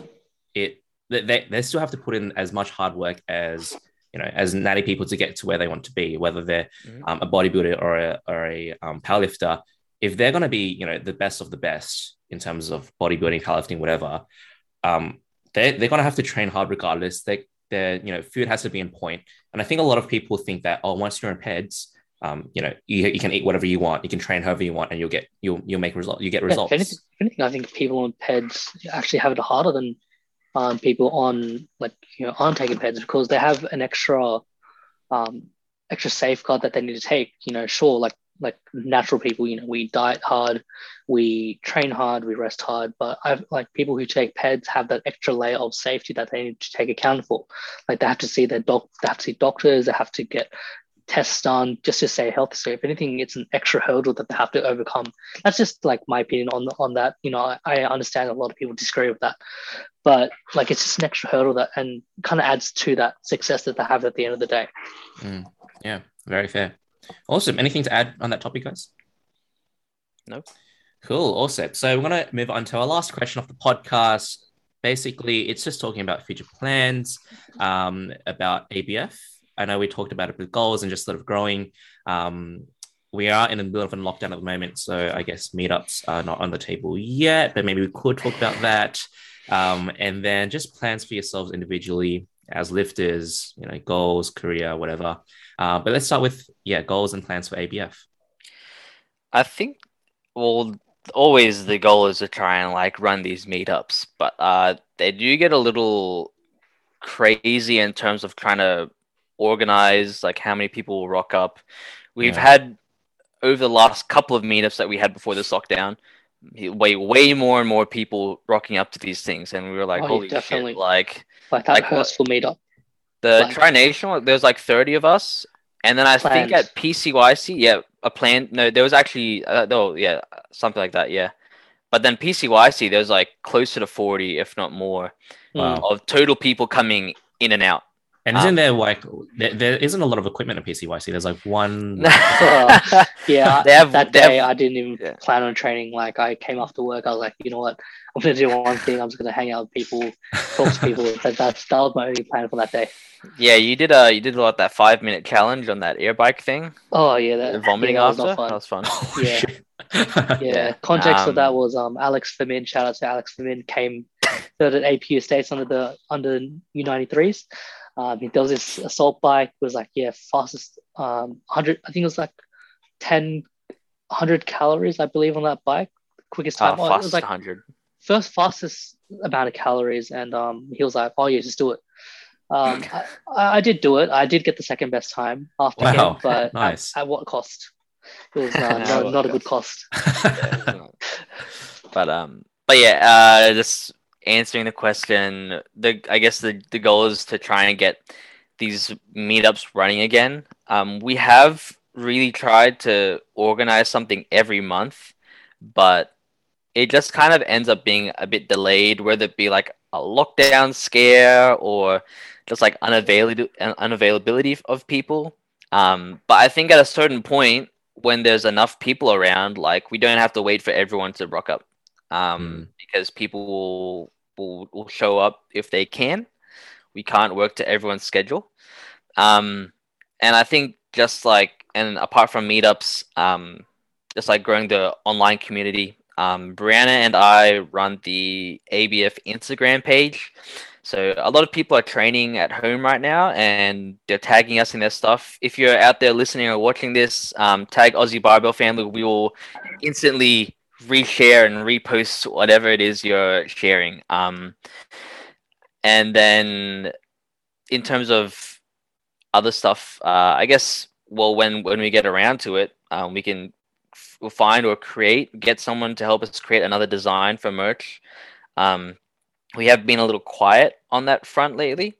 it they, they still have to put in as much hard work as you know as natty people to get to where they want to be whether they're Mhm. um, a bodybuilder or a, or a um, powerlifter if they're going to be you know the best of the best in terms of bodybuilding powerlifting whatever um, they, they're going to have to train hard regardless. They their you know food has to be in point. And i think a lot of people think that oh once you're in peds um, you know you, you can eat whatever you want. You can train however you want and you'll get you'll you'll make results you get Yeah, results. if, anything, if anything, I think people on PEDs actually have it harder than um, people on like you know aren't taking PEDs because they have an extra um, extra safeguard that they need to take. You know, sure, like like natural people, you know, we diet hard, we train hard, we rest hard, but I've like people who take PEDs have that extra layer of safety that they need to take account for. Like they have to see their doc, they have to see doctors, they have to get tests done just to stay healthy. So if anything, it's an extra hurdle that they have to overcome that's just like my opinion on on that. You know, I, I understand a lot of people disagree with that, but like it's just an extra hurdle that and kind of adds to that success that they have at the end of the day. Mm, yeah very fair awesome. Anything to add on that topic guys? No. cool. Awesome. So we're going to move on to our last question of the podcast. Basically it's just talking about future plans um, about abf i know we talked about it with goals and just sort of growing. Um, we are in the middle of a lockdown at the moment so i guess meetups are not on the table yet but maybe we could talk about that. Um, and then just plans for yourselves individually as lifters you know goals career whatever uh, but let's start with yeah goals and plans for abf I think, well, always the goal is to try and like run these meetups, but uh, they do get a little crazy in terms of trying to organize like how many people will rock up. We've Yeah. had over the last couple of meetups that we had before this lockdown, way way more and more people rocking up to these things, and we were like, Oh, holy definitely. shit! Like Like that Like what- Hurstville meetup. the Like- Tri Nation, there's like 30 of us. And then I think at PCYC, yeah, a plan. No, there was actually, uh, no, yeah, something like that, yeah. But then PCYC, there's like closer to 40, if not more, Wow. of total people coming in and out. And Um, isn't there like there, there isn't a lot of equipment at pcyc there's like one Yeah, They have- that they day have- I didn't even Yeah. plan on training. Like I came after work, I was like, you know what, I'm gonna do one thing. I'm just gonna hang out with people, talk to people. that, that's that was my only plan for that day. yeah, you did uh you did what that five minute challenge on that air bike thing, Oh yeah, that vomiting yeah, that was after. not That was fun. Yeah. Shit. Yeah, Yeah, context um, of that was um Alex Famin. Shout out to Alex Famin. Came third at APU States under the under U93s. Um, he does this assault bike. Was like yeah, fastest um 100. I think it was like 10 100 calories, I believe, on that bike. Quickest Uh, time. Oh, it was like 100. first fastest amount of calories, and um he was like, oh yeah, just do it. Um, I, I did do it. I did get the second best time after Wow, him, but nice. at, at what cost? It was uh, not, not a good cost. but um, but yeah, uh, just answering the question. The I guess the the goal is to try and get these meetups running again. Um, we have really tried to organize something every month, but it just kind of ends up being a bit delayed, whether it be like a lockdown scare or just like unavailability unavailability of people. Um, but I think at a certain point, when there's enough people around, like we don't have to wait for everyone to rock up, um, because people will, will will show up if they can. We can't work to everyone's schedule, um, and I think just like and apart from meetups, um, just like growing the online community, um, Briana and I run the ABF Instagram page. So a lot of people are training at home right now, and they're tagging us in their stuff. If you're out there listening or watching this, um, tag Aussie Barbell Family. We will instantly reshare and repost whatever it is you're sharing. Um, and then in terms of other stuff, uh, I guess well when when we get around to it, um, we can f- find or create get someone to help us create another design for merch. Um, we have been a little quiet on that front lately.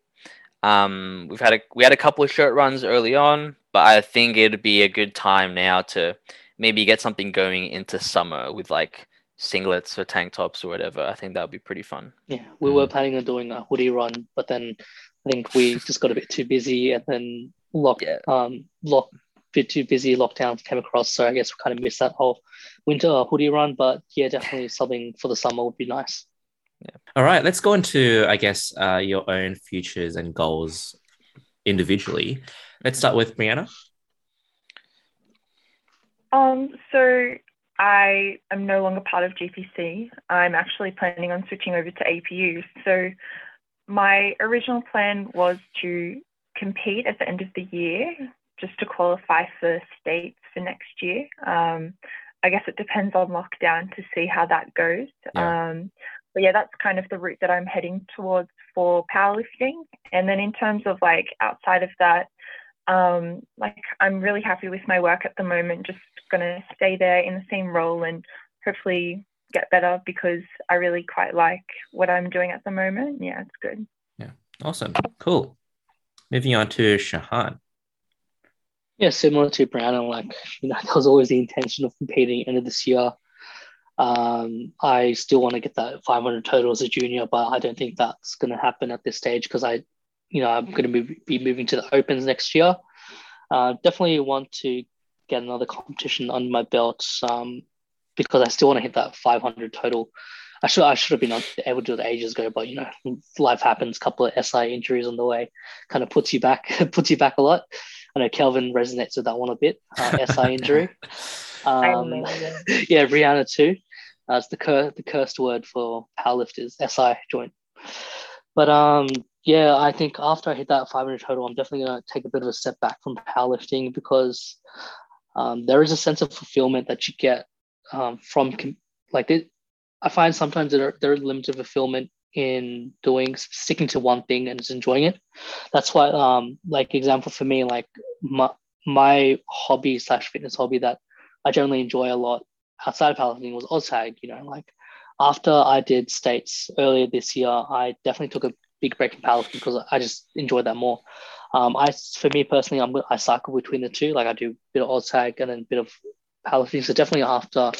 Um, we've had a we had a couple of shirt runs early on, but I think it'd be a good time now to maybe get something going into summer with like singlets or tank tops or whatever. I think that would be pretty fun. Yeah, we were planning on doing a hoodie run, but then I think we just got a bit too busy, and then lock Yeah. um lock bit too busy. Lockdown came across, so I guess we kind of missed that whole winter hoodie run. But yeah, definitely something for the summer would be nice. yeah. All right, let's go into, I guess, uh, your own futures and goals individually. Let's start with Briana. Um, so I am no longer part of GPC. I'm actually planning on switching over to APU. So my original plan was to compete at the end of the year just to qualify for states for next year. Um, I guess it depends on lockdown to see how that goes. Yeah. Um, but yeah, that's kind of the route that I'm heading towards for powerlifting. And then in terms of like outside of that, um, like I'm really happy with my work at the moment. Just gonna stay there in the same role and hopefully get better because I really quite like what I'm doing at the moment. Yeah, it's good. Yeah, awesome, cool. Moving on to Shahan. Yeah, similar to Brandon, like you know, that was always the intention of competing end of this year. Um, I still want to get that 500 total as a junior, but I don't think that's going to happen at this stage because I, you know, I'm going to be moving to the Opens next year. Uh, definitely want to get another competition under my belt um, because I still want to hit that 500 total. I should I should have been able to do it ages ago, but you know, life happens. couple of SI injuries on the way, kind of puts you back, puts you back a lot. I know Kelvin resonates with that one a bit. Uh, SI injury. Um, yeah, Rihanna too. Uh, it's the cur- the cursed word for powerlifters, SI joint. But um, yeah, I think after I hit that 500 total, I'm definitely gonna take a bit of a step back from powerlifting because um, there is a sense of fulfillment that you get um, from like it, I find sometimes there there is limited fulfillment in doing sticking to one thing and just enjoying it. That's why um like example for me like my my hobby slash fitness hobby that I generally enjoy a lot outside of powerlifting was OzTag. You know, like after I did states earlier this year, I definitely took a big break in powerlifting because I just enjoyed that more. Um, I for me personally, I'm I cycle between the two. Like I do a bit of OzTag and then a bit of powerlifting. So definitely after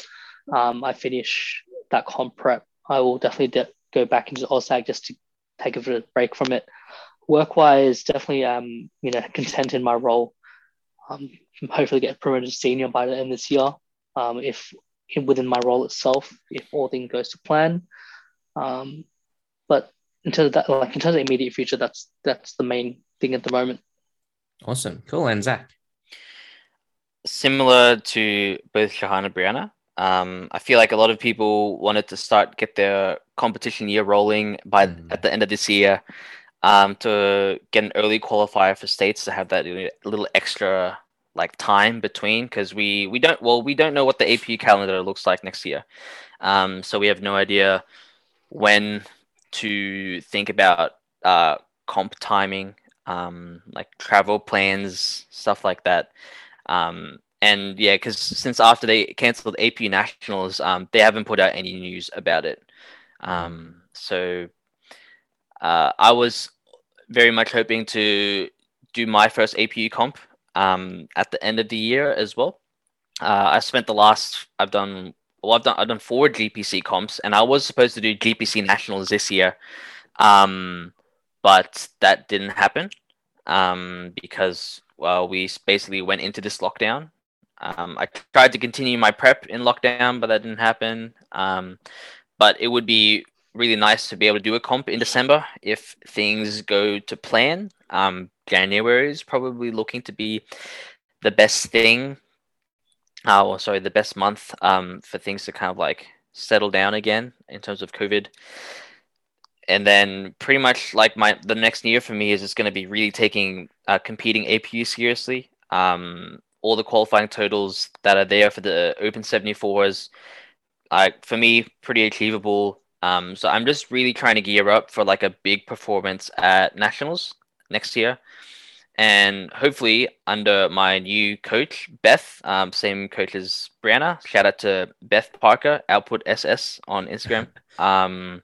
um, I finish that comp prep, I will definitely de- go back into OzTag just to take a bit of break from it. Work wise, definitely um, you know, content in my role. Um, hopefully get promoted to senior by the end of this year. Um, if within my role itself, if all things goes to plan. Um, but in terms of that, like in terms of immediate future, that's that's the main thing at the moment. Awesome, cool. And Zach. Similar to both Shahan and Briana, um, I feel like a lot of people wanted to start get their competition year rolling by Mm. at the end of this year um, to get an early qualifier for states to have that little extra like time between because we we don't well we don't know what the APU calendar looks like next year, um, so we have no idea when to think about uh, comp timing, um, like travel plans, stuff like that. Um, and yeah, because since after they cancelled APU Nationals, um, they haven't put out any news about it. Um, so uh, I was very much hoping to do my first APU comp um, at the end of the year as well. Uh, I spent the last I've done well I've done I've done four GPC comps and I was supposed to do GPC nationals this year, um, but that didn't happen um, because well we basically went into this lockdown. Um, I tried to continue my prep in lockdown, but that didn't happen. Um, but it would be really nice to be able to do a comp in December if things go to plan. Um, January is probably looking to be the best thing. Uh, or sorry, the best month um, for things to kind of like settle down again in terms of COVID. And then pretty much like my the next year for me is just going to be really taking uh, competing APU seriously. Um, all the qualifying totals that are there for the Open 74s, uh, for me, pretty achievable. Um, so I'm just really trying to gear up for like a big performance at nationals next year, and hopefully under my new coach Beth, um, same coach as Briana. Shout out to Beth Parker, Output SS on Instagram. um,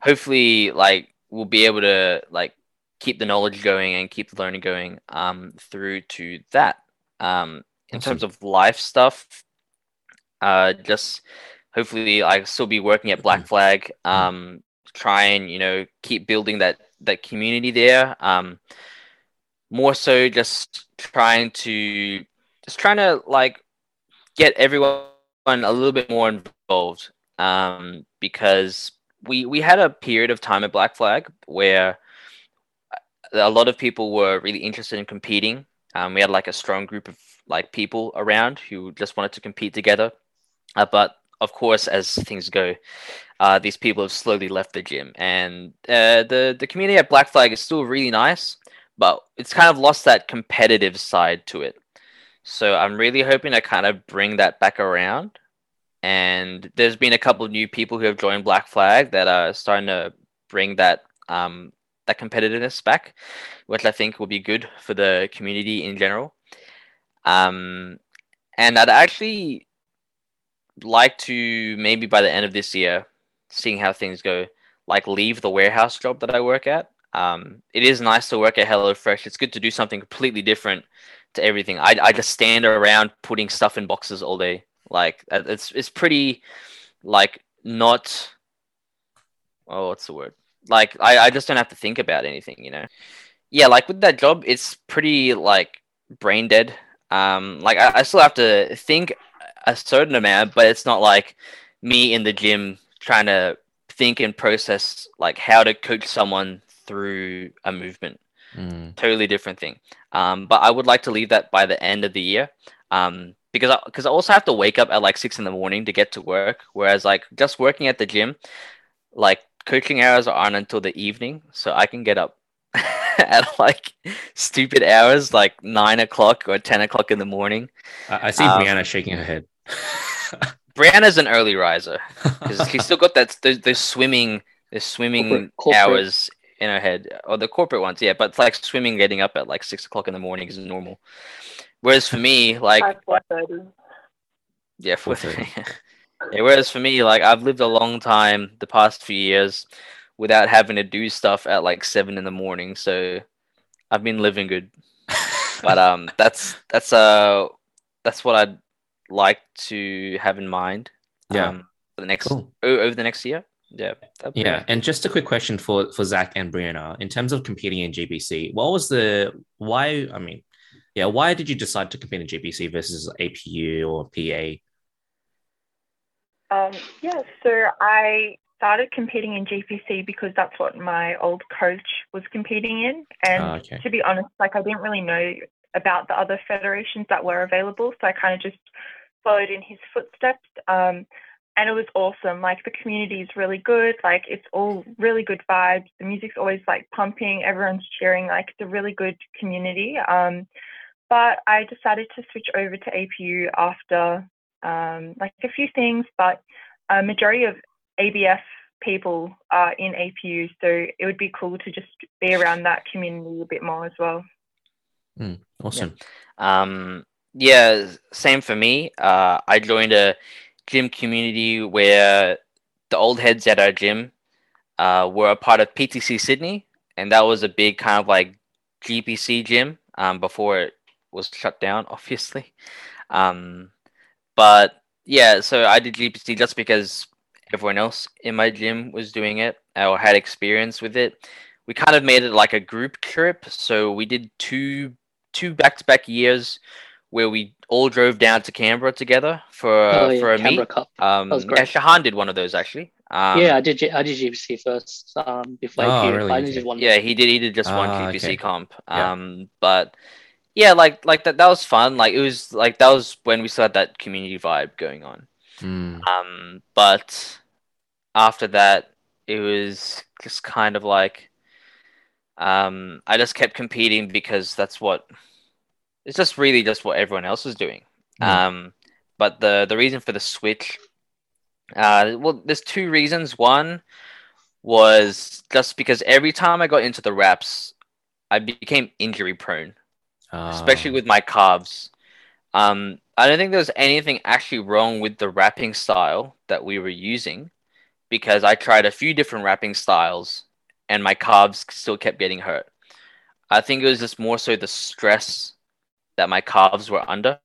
hopefully, like we'll be able to like keep the knowledge going and keep the learning going um, through to that. Um, in awesome. terms of life stuff, uh, just hopefully I still be working at Black. Flag. Mm-hmm. Um, try and you know keep building that that community there. Um, more so, just trying to just trying to like get everyone a little bit more involved. Um, because we we had a period of time at Black Flag where a lot of people were really interested in competing. Um, we had like a strong group of like people around who just wanted to compete together. Uh, but of course, as things go, uh, these people have slowly left the gym, and uh, the the community at Black Flag is still really nice, but it's kind of lost that competitive side to it. So I'm really hoping to kind of bring that back around. And there's been a couple of new people who have joined Black Flag that are starting to bring that um, that competitiveness back, which I think will be good for the community in general. Um, and I'd actually like to maybe by the end of this year, seeing how things go, like leave the warehouse job that I work at. Um, it is nice to work at HelloFresh. It's good to do something completely different to everything. I, I just stand around putting stuff in boxes all day. Like it's it's pretty like not oh what's the word? Like I, I just don't have to think about anything, you know. Yeah, like with that job, it's pretty like brain dead. Um, like I, I still have to think a certain amount, but it's not like me in the gym trying to think and process like how to coach someone through a movement. Mm. Totally different thing. Um, but I would like to leave that by the end of the year. Um, because I, because I also have to wake up at like six in the morning to get to work. Whereas like just working at the gym, like coaching hours aren't until the evening, so I can get up at like stupid hours, like nine o'clock or ten o'clock in the morning. I, I see um, Briana shaking her head. Briana's an early riser because he's still got that. There's, there's swimming. There's swimming corporate, corporate. hours in our head, or the corporate ones, yeah. But it's like swimming, getting up at like six o'clock in the morning is normal. Whereas for me, like yeah, four thirty. yeah, whereas for me, like I've lived a long time, the past few years, without having to do stuff at like seven in the morning. So I've been living good. but um, that's that's uh that's what I'd like to have in mind. Yeah. Um, for the next cool. over the next year. Yeah. Yeah. And just a quick question for for Zach and Briana in terms of competing in GPC. What was the why? I mean, yeah, why did you decide to compete in GPC versus APU or PA? Um, yeah, so I started competing in GPC because that's what my old coach was competing in. And oh, okay. to be honest, like I didn't really know about the other federations that were available. So I kind of just followed in his footsteps. Um, and it was awesome. Like the community is really good. Like it's all really good vibes. The music's always like pumping. Everyone's cheering. Like it's a really good community. Um, but I decided to switch over to APU after um, like a few things. But a majority of ABF people are in APU, so it would be cool to just be around that community a bit more as well. Mm, awesome. Um, yeah, same for me. Uh, I joined a gym community where the old heads at our gym uh, were a part of PTC Sydney, and that was a big kind of like GPC gym um, before it was shut down, obviously. Um, but yeah, so I did GPC just because everyone else in my gym was doing it or had experience with it. We kind of made it like a group trip, so we did two two back to back years where we all drove down to Canberra together for Oh, yeah, for a Canberra meet. Cup. Um, That was yeah, great. Shahan did one of those actually. Um, yeah, I did. G- I did GPC first um, before Oh, APU. really? I did one. yeah, he did. He did just one Ah, GPC okay. comp. Yeah. Um, but yeah, like like that that was fun. Like it was like that was when we still had that community vibe going on. Mm, Um, but after that, it was just kind of like um, I just kept competing because that's what it's just really just what everyone else was doing. Mm. Um, but the the reason for the switch, uh, well, there's two reasons. One was just because every time I got into the wraps, I became injury prone especially ah, with my calves. Um, I don't think there was anything actually wrong with the wrapping style that we were using because I tried a few different wrapping styles and my calves still kept getting hurt. I think it was just more so the stress that my calves were under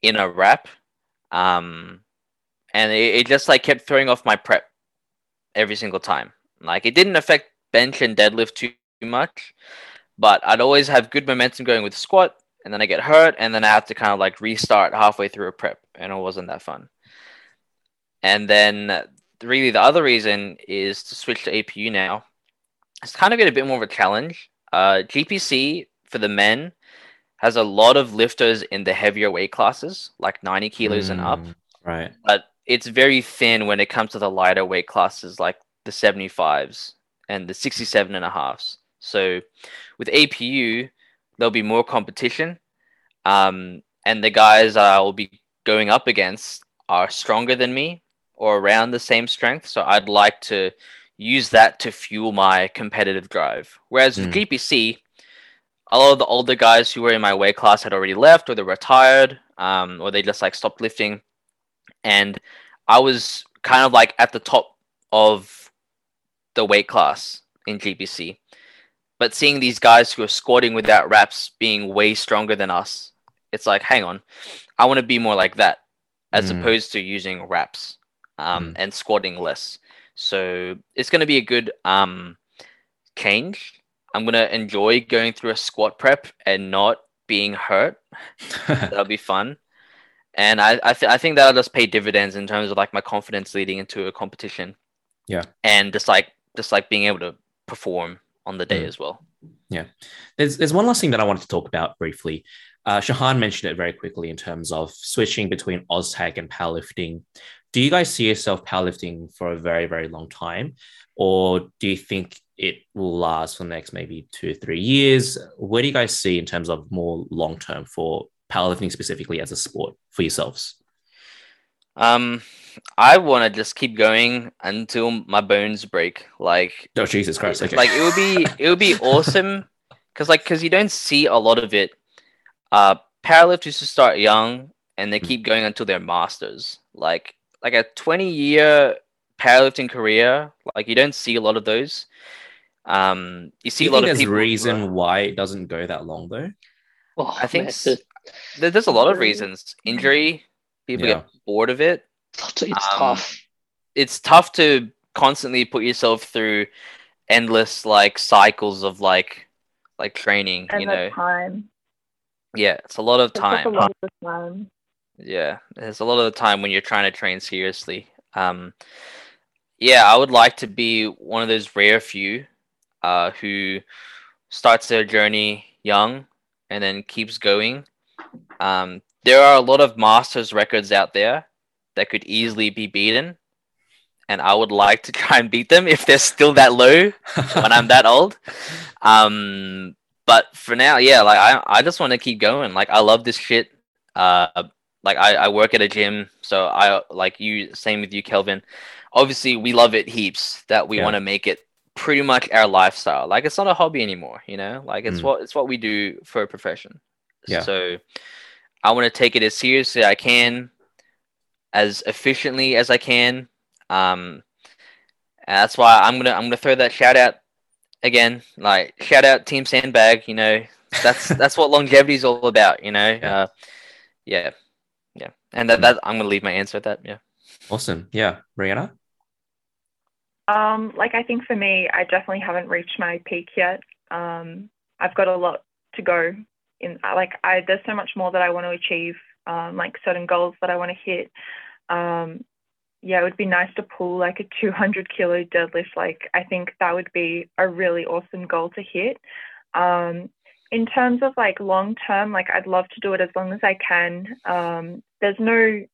in a wrap. Um, and it, it just like kept throwing off my prep every single time. Like it didn't affect bench and deadlift too much, but I'd always have good momentum going with squat, and then I get hurt, and then I have to kind of like restart halfway through a prep, and it wasn't that fun. And then really the other reason is to switch to APU now. It's kind of been a bit more of a challenge. Uh, GPC for the men has a lot of lifters in the heavier weight classes, like 90 kilos and up mm, Right. but it's very thin when it comes to the lighter weight classes like the 75s and the 67 and a halves. So with APU, there'll be more competition. Um, and the guys I will be going up against are stronger than me or around the same strength. So I'd like to use that to fuel my competitive drive. Whereas with GPC, a lot of the older guys who were in my weight class had already left or they retired um, or they just like stopped lifting and I was kind of like at the top of the weight class in GPC. But seeing these guys who are squatting without wraps being way stronger than us, it's like, hang on, I want to be more like that, as Mm. opposed to using wraps um, Mm. and squatting less. So it's going to be a good um, change. I'm going to enjoy going through a squat prep and not being hurt that'll be fun and i I, th- I think that'll just pay dividends in terms of like my confidence leading into a competition Yeah. and just like just like being able to perform on the day Mm. as well Yeah. There's there's one last thing that I wanted to talk about briefly. Uh, Shahan mentioned it very quickly in terms of switching between OzTag and powerlifting. Do you guys see yourself powerlifting for a very very long time, or do you think it will last for the next maybe two or three years? Where do you guys see in terms of more long term for powerlifting specifically as a sport for yourselves? um i want to just keep going until my bones break like Oh Jesus Christ! Okay, like it would be it would be awesome because like because you don't see a lot of it uh powerlifters who start young and they Mm. keep going until they're masters like like a 20 year powerlifting career like you don't see a lot of those um you see Do you a lot think of there's people who reason are- why it doesn't go that long though? Oh, I think man, s- there's a lot of reasons injury people Yeah. get bored of it it's Um, tough. it's tough to constantly put yourself through endless like cycles of like like training And you know time. yeah it's a lot of It's time a lot of time. yeah there's a lot of the time when you're trying to train seriously um yeah i would like to be one of those rare few uh who starts their journey young and then keeps going um there are a lot of masters records out there that could easily be beaten and i would like to try and beat them if they're still that low when i'm that old um but for now yeah like i, I just want to keep going like i love this shit uh like I, I work at a gym, so I like you. Same with you, Kelvin. Obviously, we love it heaps. That we Yeah. want to make it pretty much our lifestyle. Like it's not a hobby anymore. You know, like it's Mm. what it's what we do for a profession. Yeah. So I want to take it as seriously as I can, as efficiently as I can. Um, and that's why I'm gonna I'm gonna throw that shout out again. Like shout out Team Sandbag. You know, that's that's what longevity is all about. You know, Yeah. uh, yeah, yeah. And that, Mm. that I'm gonna leave my answer at that. Yeah. Awesome. Yeah. Briana? Um, like I think for me, I definitely haven't reached my peak yet. Um, I've got a lot to go in. Like I, there's so much more that I want to achieve. Um, like certain goals that I want to hit. Um, yeah, it would be nice to pull like a 200 kilo deadlift. Like I think that would be a really awesome goal to hit. Um, in terms of like long term, like I'd love to do it as long as I can. Um, there's no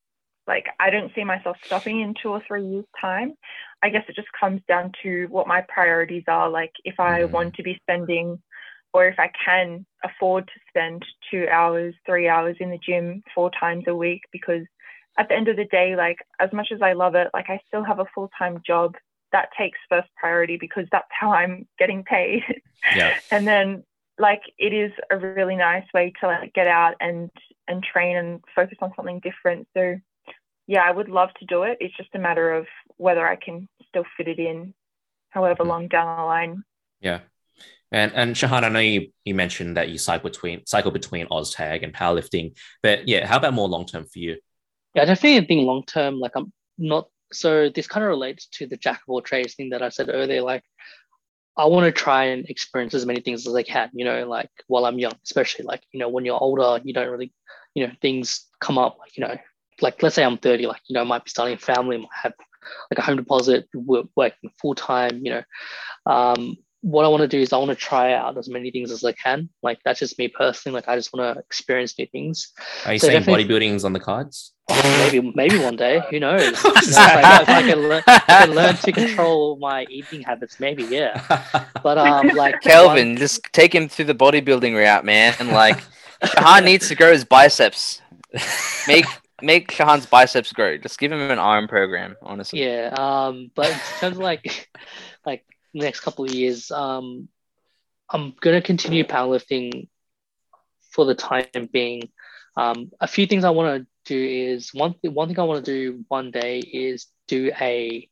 like I don't see myself stopping in two or three years time. I guess it just comes down to what my priorities are. Like if I Mhm. want to be spending or if I can afford to spend two hours, three hours in the gym four times a week because at the end of the day, like as much as I love it, like I still have a full time job that takes first priority because that's how I'm getting paid. Yeah. and then like it is a really nice way to like get out and and train and focus on something different. So yeah, I would love to do it. It's just a matter of whether I can still fit it in however Mhm. long down the line. Yeah. And and Shahan, I know you, you mentioned that you cycle between cycle between OzTag and powerlifting, but yeah, how about more long term for you? Yeah, I definitely think long term, like I'm not so this kind of relates to the jack of all trades thing that I said earlier. Like I want to try and experience as many things as I can, you know, like while I'm young, especially like, you know, when you're older, you don't really, you know, things come up like, you know, like let's say I'm 30, like, you know, I might be starting a family, might have like a home deposit, work, working full time, you know. Um, what I want to do is I want to try out as many things as I can. Like that's just me personally. Like I just want to experience new things. Are you So saying definitely- bodybuilding's on the cards? maybe maybe one day who knows You if, I, if I can learn, if I can learn to control my eating habits maybe yeah but um like Kelvin, just take him through the bodybuilding route, man. And like, Shahan needs to grow his biceps. Make make Shahan's biceps grow. Just give him an arm program, honestly. yeah um but in terms of like like the next couple of years um i'm going to continue powerlifting for the time being um a few things i want to do is one thing one thing i want to do one day is do a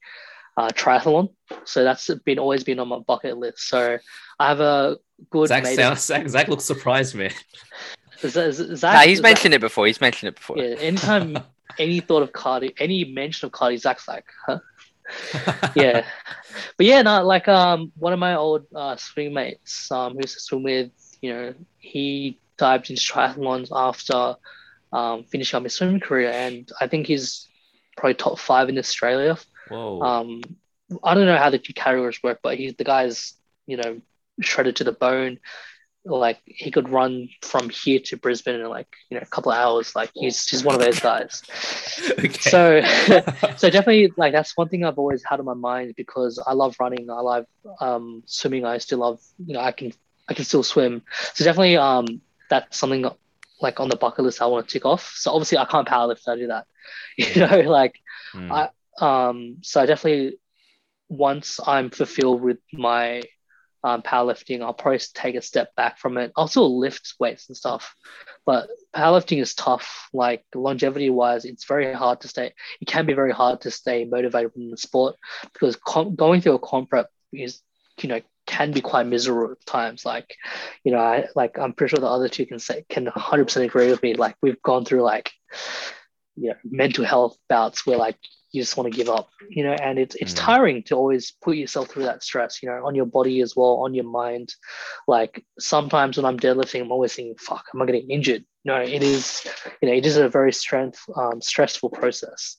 uh, triathlon so that's been always been on my bucket list so i have a good Zach, mate sounds, Zach, Zach looks surprised, man. Z- Z- Zach, Nah, he's Zach- mentioned it before. He's mentioned it before. Yeah, anytime any thought of cardio, any mention of cardio, Zach's like, huh? Yeah, but yeah, no, like um, one of my old uh, swim mates, um, who used to swim with, you know, he dived into triathlons after um finishing up his swimming career, and I think he's probably top five in Australia. Whoa. Um, I don't know how the two categories work, but he's the guy's, you know, shredded to the bone. Like he could run from here to Brisbane in like you know a couple of hours. Like he's just one of those guys. okay. So so definitely like that's one thing I've always had in my mind because I love running. I love um, swimming. I still love you know I can I can still swim. So definitely um that's something like on the bucket list I want to tick off. So obviously I can't powerlift if I do that. You know like Hmm. I- um, so definitely once I'm fulfilled with my um, powerlifting, I'll probably take a step back from it. I'll still lift weights and stuff, but powerlifting is tough. Like longevity wise, it's very hard to stay. It can be very hard to stay motivated in the sport because com- going through a comp prep is, you know, can be quite miserable at times. Like, you know, I like I'm pretty sure the other two can say can 100% agree with me. Like we've gone through like, you know, mental health bouts where like you just want to give up, you know, and it's it's Mm. tiring to always put yourself through that stress, you know, on your body as well, on your mind. Like sometimes when I'm deadlifting, I'm always thinking, "Fuck, am I getting injured?" No, it is, you know, it is a very strength um, stressful process.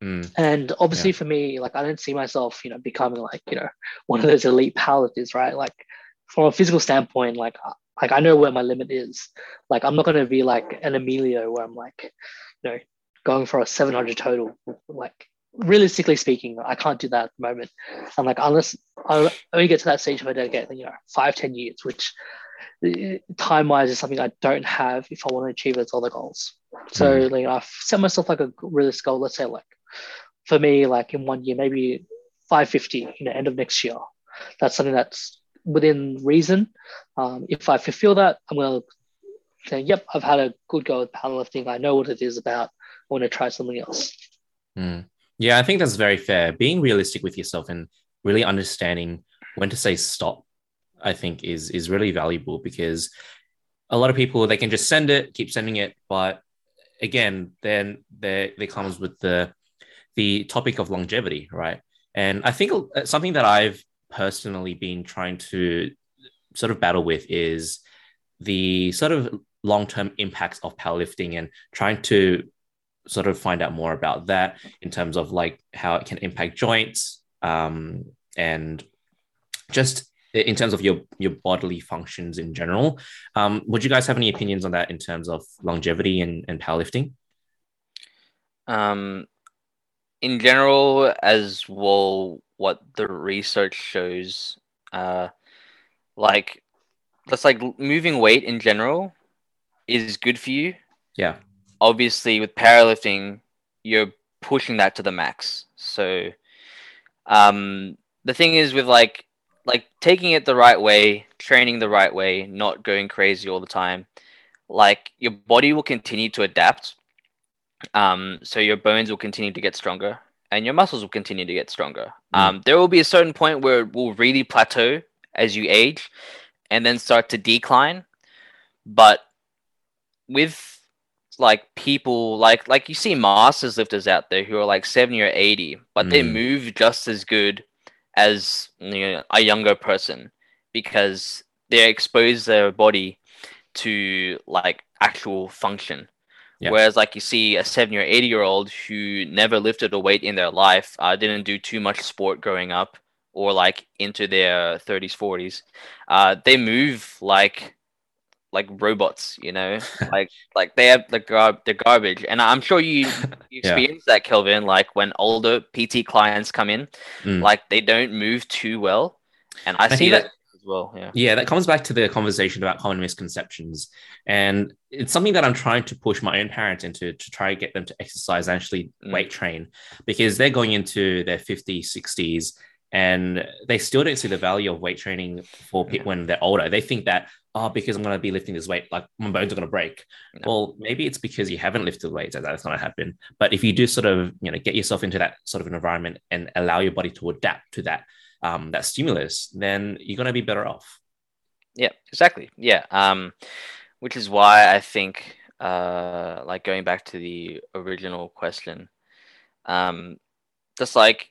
Hmm. And obviously for me, like I don't see myself, you know, becoming like, you know, one of those elite powerlifters, right? Like from a physical standpoint, like like I know where my limit is. Like I'm not gonna be like an Emilio where I'm like, you know, going for a 700 total. Like realistically speaking, I can't do that at the moment. And like unless I only get to that stage if I don't get, you know, five, 10 years, which time wise is something I don't have if I want to achieve those other goals. So mm. like I've set myself like a realistic goal. Let's say like for me, like in one year, maybe 550, you know, end of next year. That's something that's within reason. Um, if I fulfill that, I'm gonna say, yep, I've had a good go with powerlifting. I know what it is about. I want to try something else. Mm. Yeah, I think that's very fair. Being realistic with yourself and really understanding when to say stop, I think is is really valuable because a lot of people they can just send it, keep sending it, but again, then there there comes with the the topic of longevity, right? And I think uh, something that I've personally been trying to sort of battle with is the sort of long term impacts of powerlifting and trying to sort of find out more about that in terms of like how it can impact joints um, and just in terms of your your bodily functions in general. Um, would you guys have any opinions on that in terms of longevity and, and powerlifting? Um, in general, as well, what the research shows, uh, like that's like moving weight in general is good for you. Yeah. Obviously, with powerlifting, you're pushing that to the max. So, um, the thing is with like like taking it the right way, training the right way, not going crazy all the time, like your body will continue to adapt. Um, so your bones will continue to get stronger and your muscles will continue to get stronger. Mm. Um, there will be a certain point where it will really plateau as you age and then start to decline. But with like people like like you see masters lifters out there who are like 70 or 80 but mm. they move just as good as you know, a younger person because they expose their body to like actual function. Yeah. Whereas, like you see a 70 or 80 year old who never lifted a weight in their life, uh, didn't do too much sport growing up, or like into their 30s, 40s, uh, they move like like robots, you know, like like they have the gar- the garbage. And I'm sure you, you experience yeah. that, Kelvin. Like when older PT clients come in, mm. like they don't move too well, and I, I see that, that as well. Yeah, yeah, that comes back to the conversation about common misconceptions, and it's something that I'm trying to push my own parents into to try to get them to exercise and actually mm. weight train because they're going into their 50s, 60s and they still don't see the value of weight training for people when they're older. They think that oh, because I'm going to be lifting this weight, like my bones are going to break. No. Well, maybe it's because you haven't lifted weights and that's going to happen. But if you do sort of, you know, get yourself into that sort of an environment and allow your body to adapt to that, um, that stimulus, then you're going to be better off. Yeah, exactly. Yeah. Um, which is why I think, uh, like going back to the original question, um, just like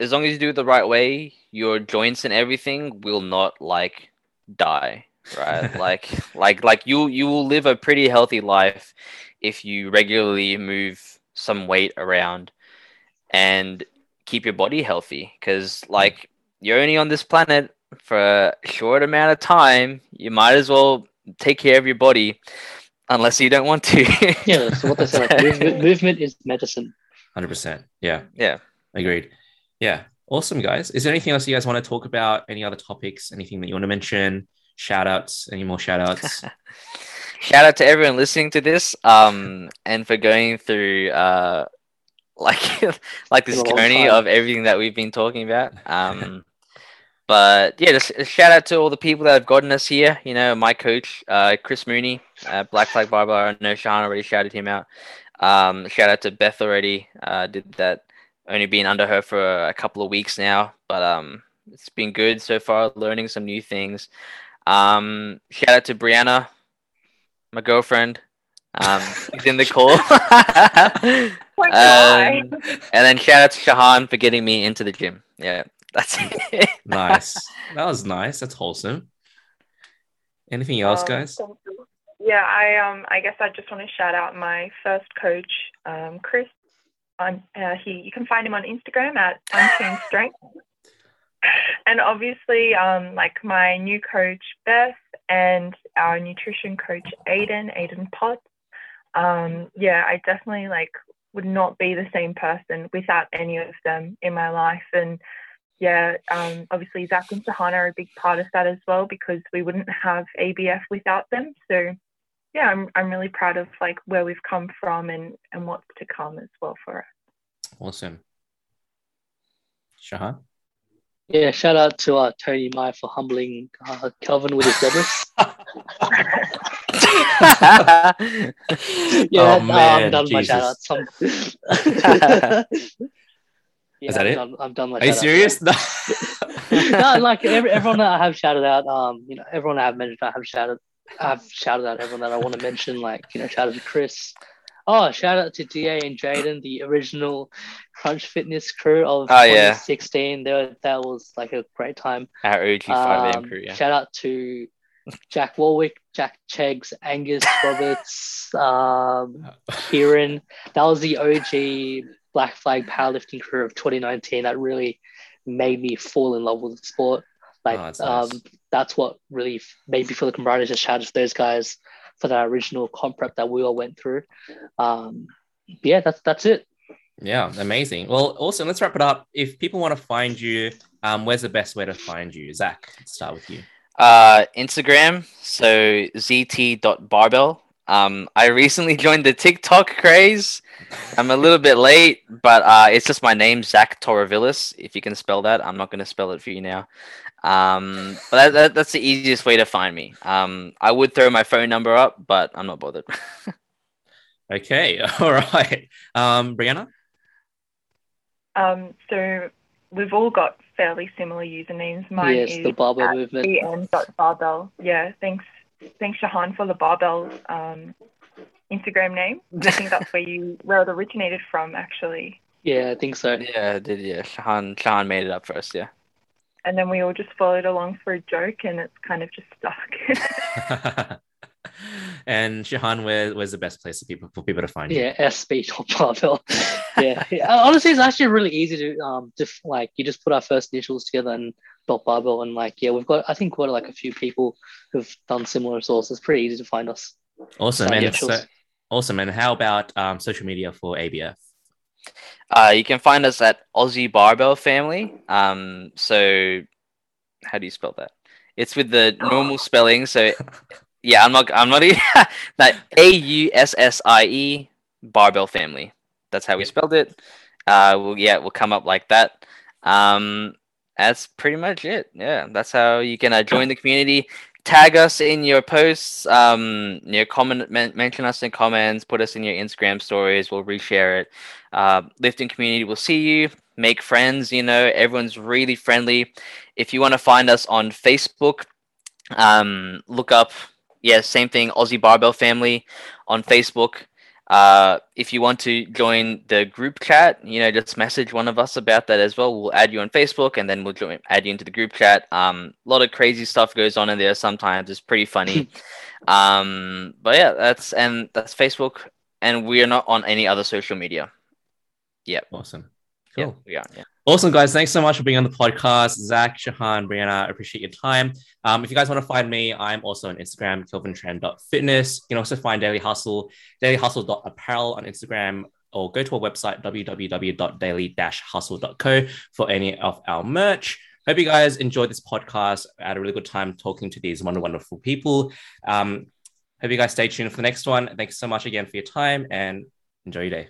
as long as you do it the right way, your joints and everything will not like die right? like like like you you will live a pretty healthy life if you regularly move some weight around and keep your body healthy. Because like you're only on this planet for a short amount of time. You might as well take care of your body unless you don't want to. Yeah so what they say like, movement, movement is medicine. 100% yeah. Yeah. Agreed. Yeah. Awesome guys. Is there anything else you guys want to talk about? Any other topics? Anything that you want to mention shout outs any more shout outs shout out to everyone listening to this um and for going through uh like like this journey of everything that we've been talking about um but yeah just shout out to all the people that have gotten us here. You know my coach uh chris mooney uh, black flag barber i know sean already shouted him out. Um shout out to beth already uh did that only been under her for a couple of weeks now but um it's been good so far learning some new things um, shout out to Briana, my girlfriend. Um, he's in the call. um, and then shout out to Shahan for getting me into the gym. Yeah, that's it. nice. That was nice. That's wholesome. Anything else, um, guys? Yeah, I um, I guess I just want to shout out my first coach, um, Chris. On uh, he, you can find him on Instagram at Unchained Strength and obviously, um, like my new coach Beth and our nutrition coach Aiden, Aiden Potts. Um, yeah, I definitely like would not be the same person without any of them in my life. And yeah, um, obviously Zach and Shahan are a big part of that as well because we wouldn't have ABF without them. So yeah, I'm I'm really proud of like where we've come from and and what's to come as well for us. Awesome. Shahan? Yeah, shout out to uh, Tony Mai for humbling uh, Kelvin with his deadlifts. yeah, Oh, uh, man, I'm done with my shout Jesus. outs. yeah, Is that I'm it? Done, I'm done. with Are you serious? No. no, like every, everyone that I have shouted out, um, you know, everyone I have mentioned, I have shouted, I've shouted out everyone that I want to mention, like you know, shout out to Chris. Oh, shout out to Da and Jaden, the original Crunch Fitness crew of Oh, 2016. They were, that was like a great time. Our OG 5 AM Um, crew, yeah. Shout out to Jack Warwick, Jack Cheggs, Angus Roberts, um, Kieran. That was the OG Black Flag powerlifting crew of 2019 that really made me fall in love with the sport. Like, Oh, that's um, nice. that's what really made me feel the camaraderie. Just shout out to those guys for that original comp prep that we all went through. Um, yeah, that's that's it. Yeah, amazing. Well, awesome. let's wrap it up. If people want to find you, um, where's the best way to find you? Zach, let's start with you. Uh, Instagram, so zt.barbell. Um, I recently joined the TikTok craze. I'm a little bit late, but uh, it's just my name, Zach Toravillis. If you can spell that, I'm not going to spell it for you now. Um, but that, that, that's the easiest way to find me. Um, I would throw my phone number up, but I'm not bothered. Okay, all right. Um, Briana? Um, so we've all got fairly similar usernames. Mine yes, is the barbell at movement. bn.barbell. Yeah, thanks, thanks Shahan for the barbell um, Instagram name. I think that's where you where it originated from, actually. Yeah, I think so. yeah, I did yeah. Shahan, Shahan made it up first, yeah. And then we all just followed along for a joke, and it's kind of just stuck. and Shahan, where, where's the best place for people for people to find you? Yeah, SB top barbell. yeah, yeah. Honestly, it's actually really easy to um, just like you just put our first initials together and dot barbell, and like yeah, we've got I think we've like a few people who've done similar sources. It's pretty easy to find us. Awesome. And so, awesome. And how about um, social media for ABF? Uh, you can find us at Aussie Barbell Family. Um, so how do you spell that? It's with the normal spelling. So yeah, I'm not. I'm not. like A U S S I E Barbell Family. That's how we spelled it. Uh, well, yeah, we'll come up like that. Um, that's pretty much it. Yeah, that's how you can uh, join the community. Tag us in your posts. Um, you know, comment, men- mention us in comments. Put us in your Instagram stories. We'll reshare it. Uh, lifting community will see you. Make friends. You know, everyone's really friendly. If you want to find us on Facebook, um, look up yeah, same thing. Aussie Barbell Family on Facebook. Uh, if you want to join the group chat, you know, just message one of us about that as well. We'll add you on Facebook, and then we'll join, add you into the group chat. Um, a lot of crazy stuff goes on in there. Sometimes it's pretty funny. um, but yeah, that's and that's Facebook, and we are not on any other social media. Yeah. Awesome. Yeah, Cool. we are. Yeah. Awesome, guys. Thanks so much for being on the podcast. Zach, Shahan, Briana, I appreciate your time. Um, if you guys want to find me, I'm also on Instagram, kelvintran.fitness. You can also find Daily Hustle, dailyhustle.apparel on Instagram, or go to our website, www.daily-hustle.co for any of our merch. Hope you guys enjoyed this podcast. I had a really good time talking to these wonderful, wonderful people. Um, hope you guys stay tuned for the next one. Thanks so much again for your time and enjoy your day.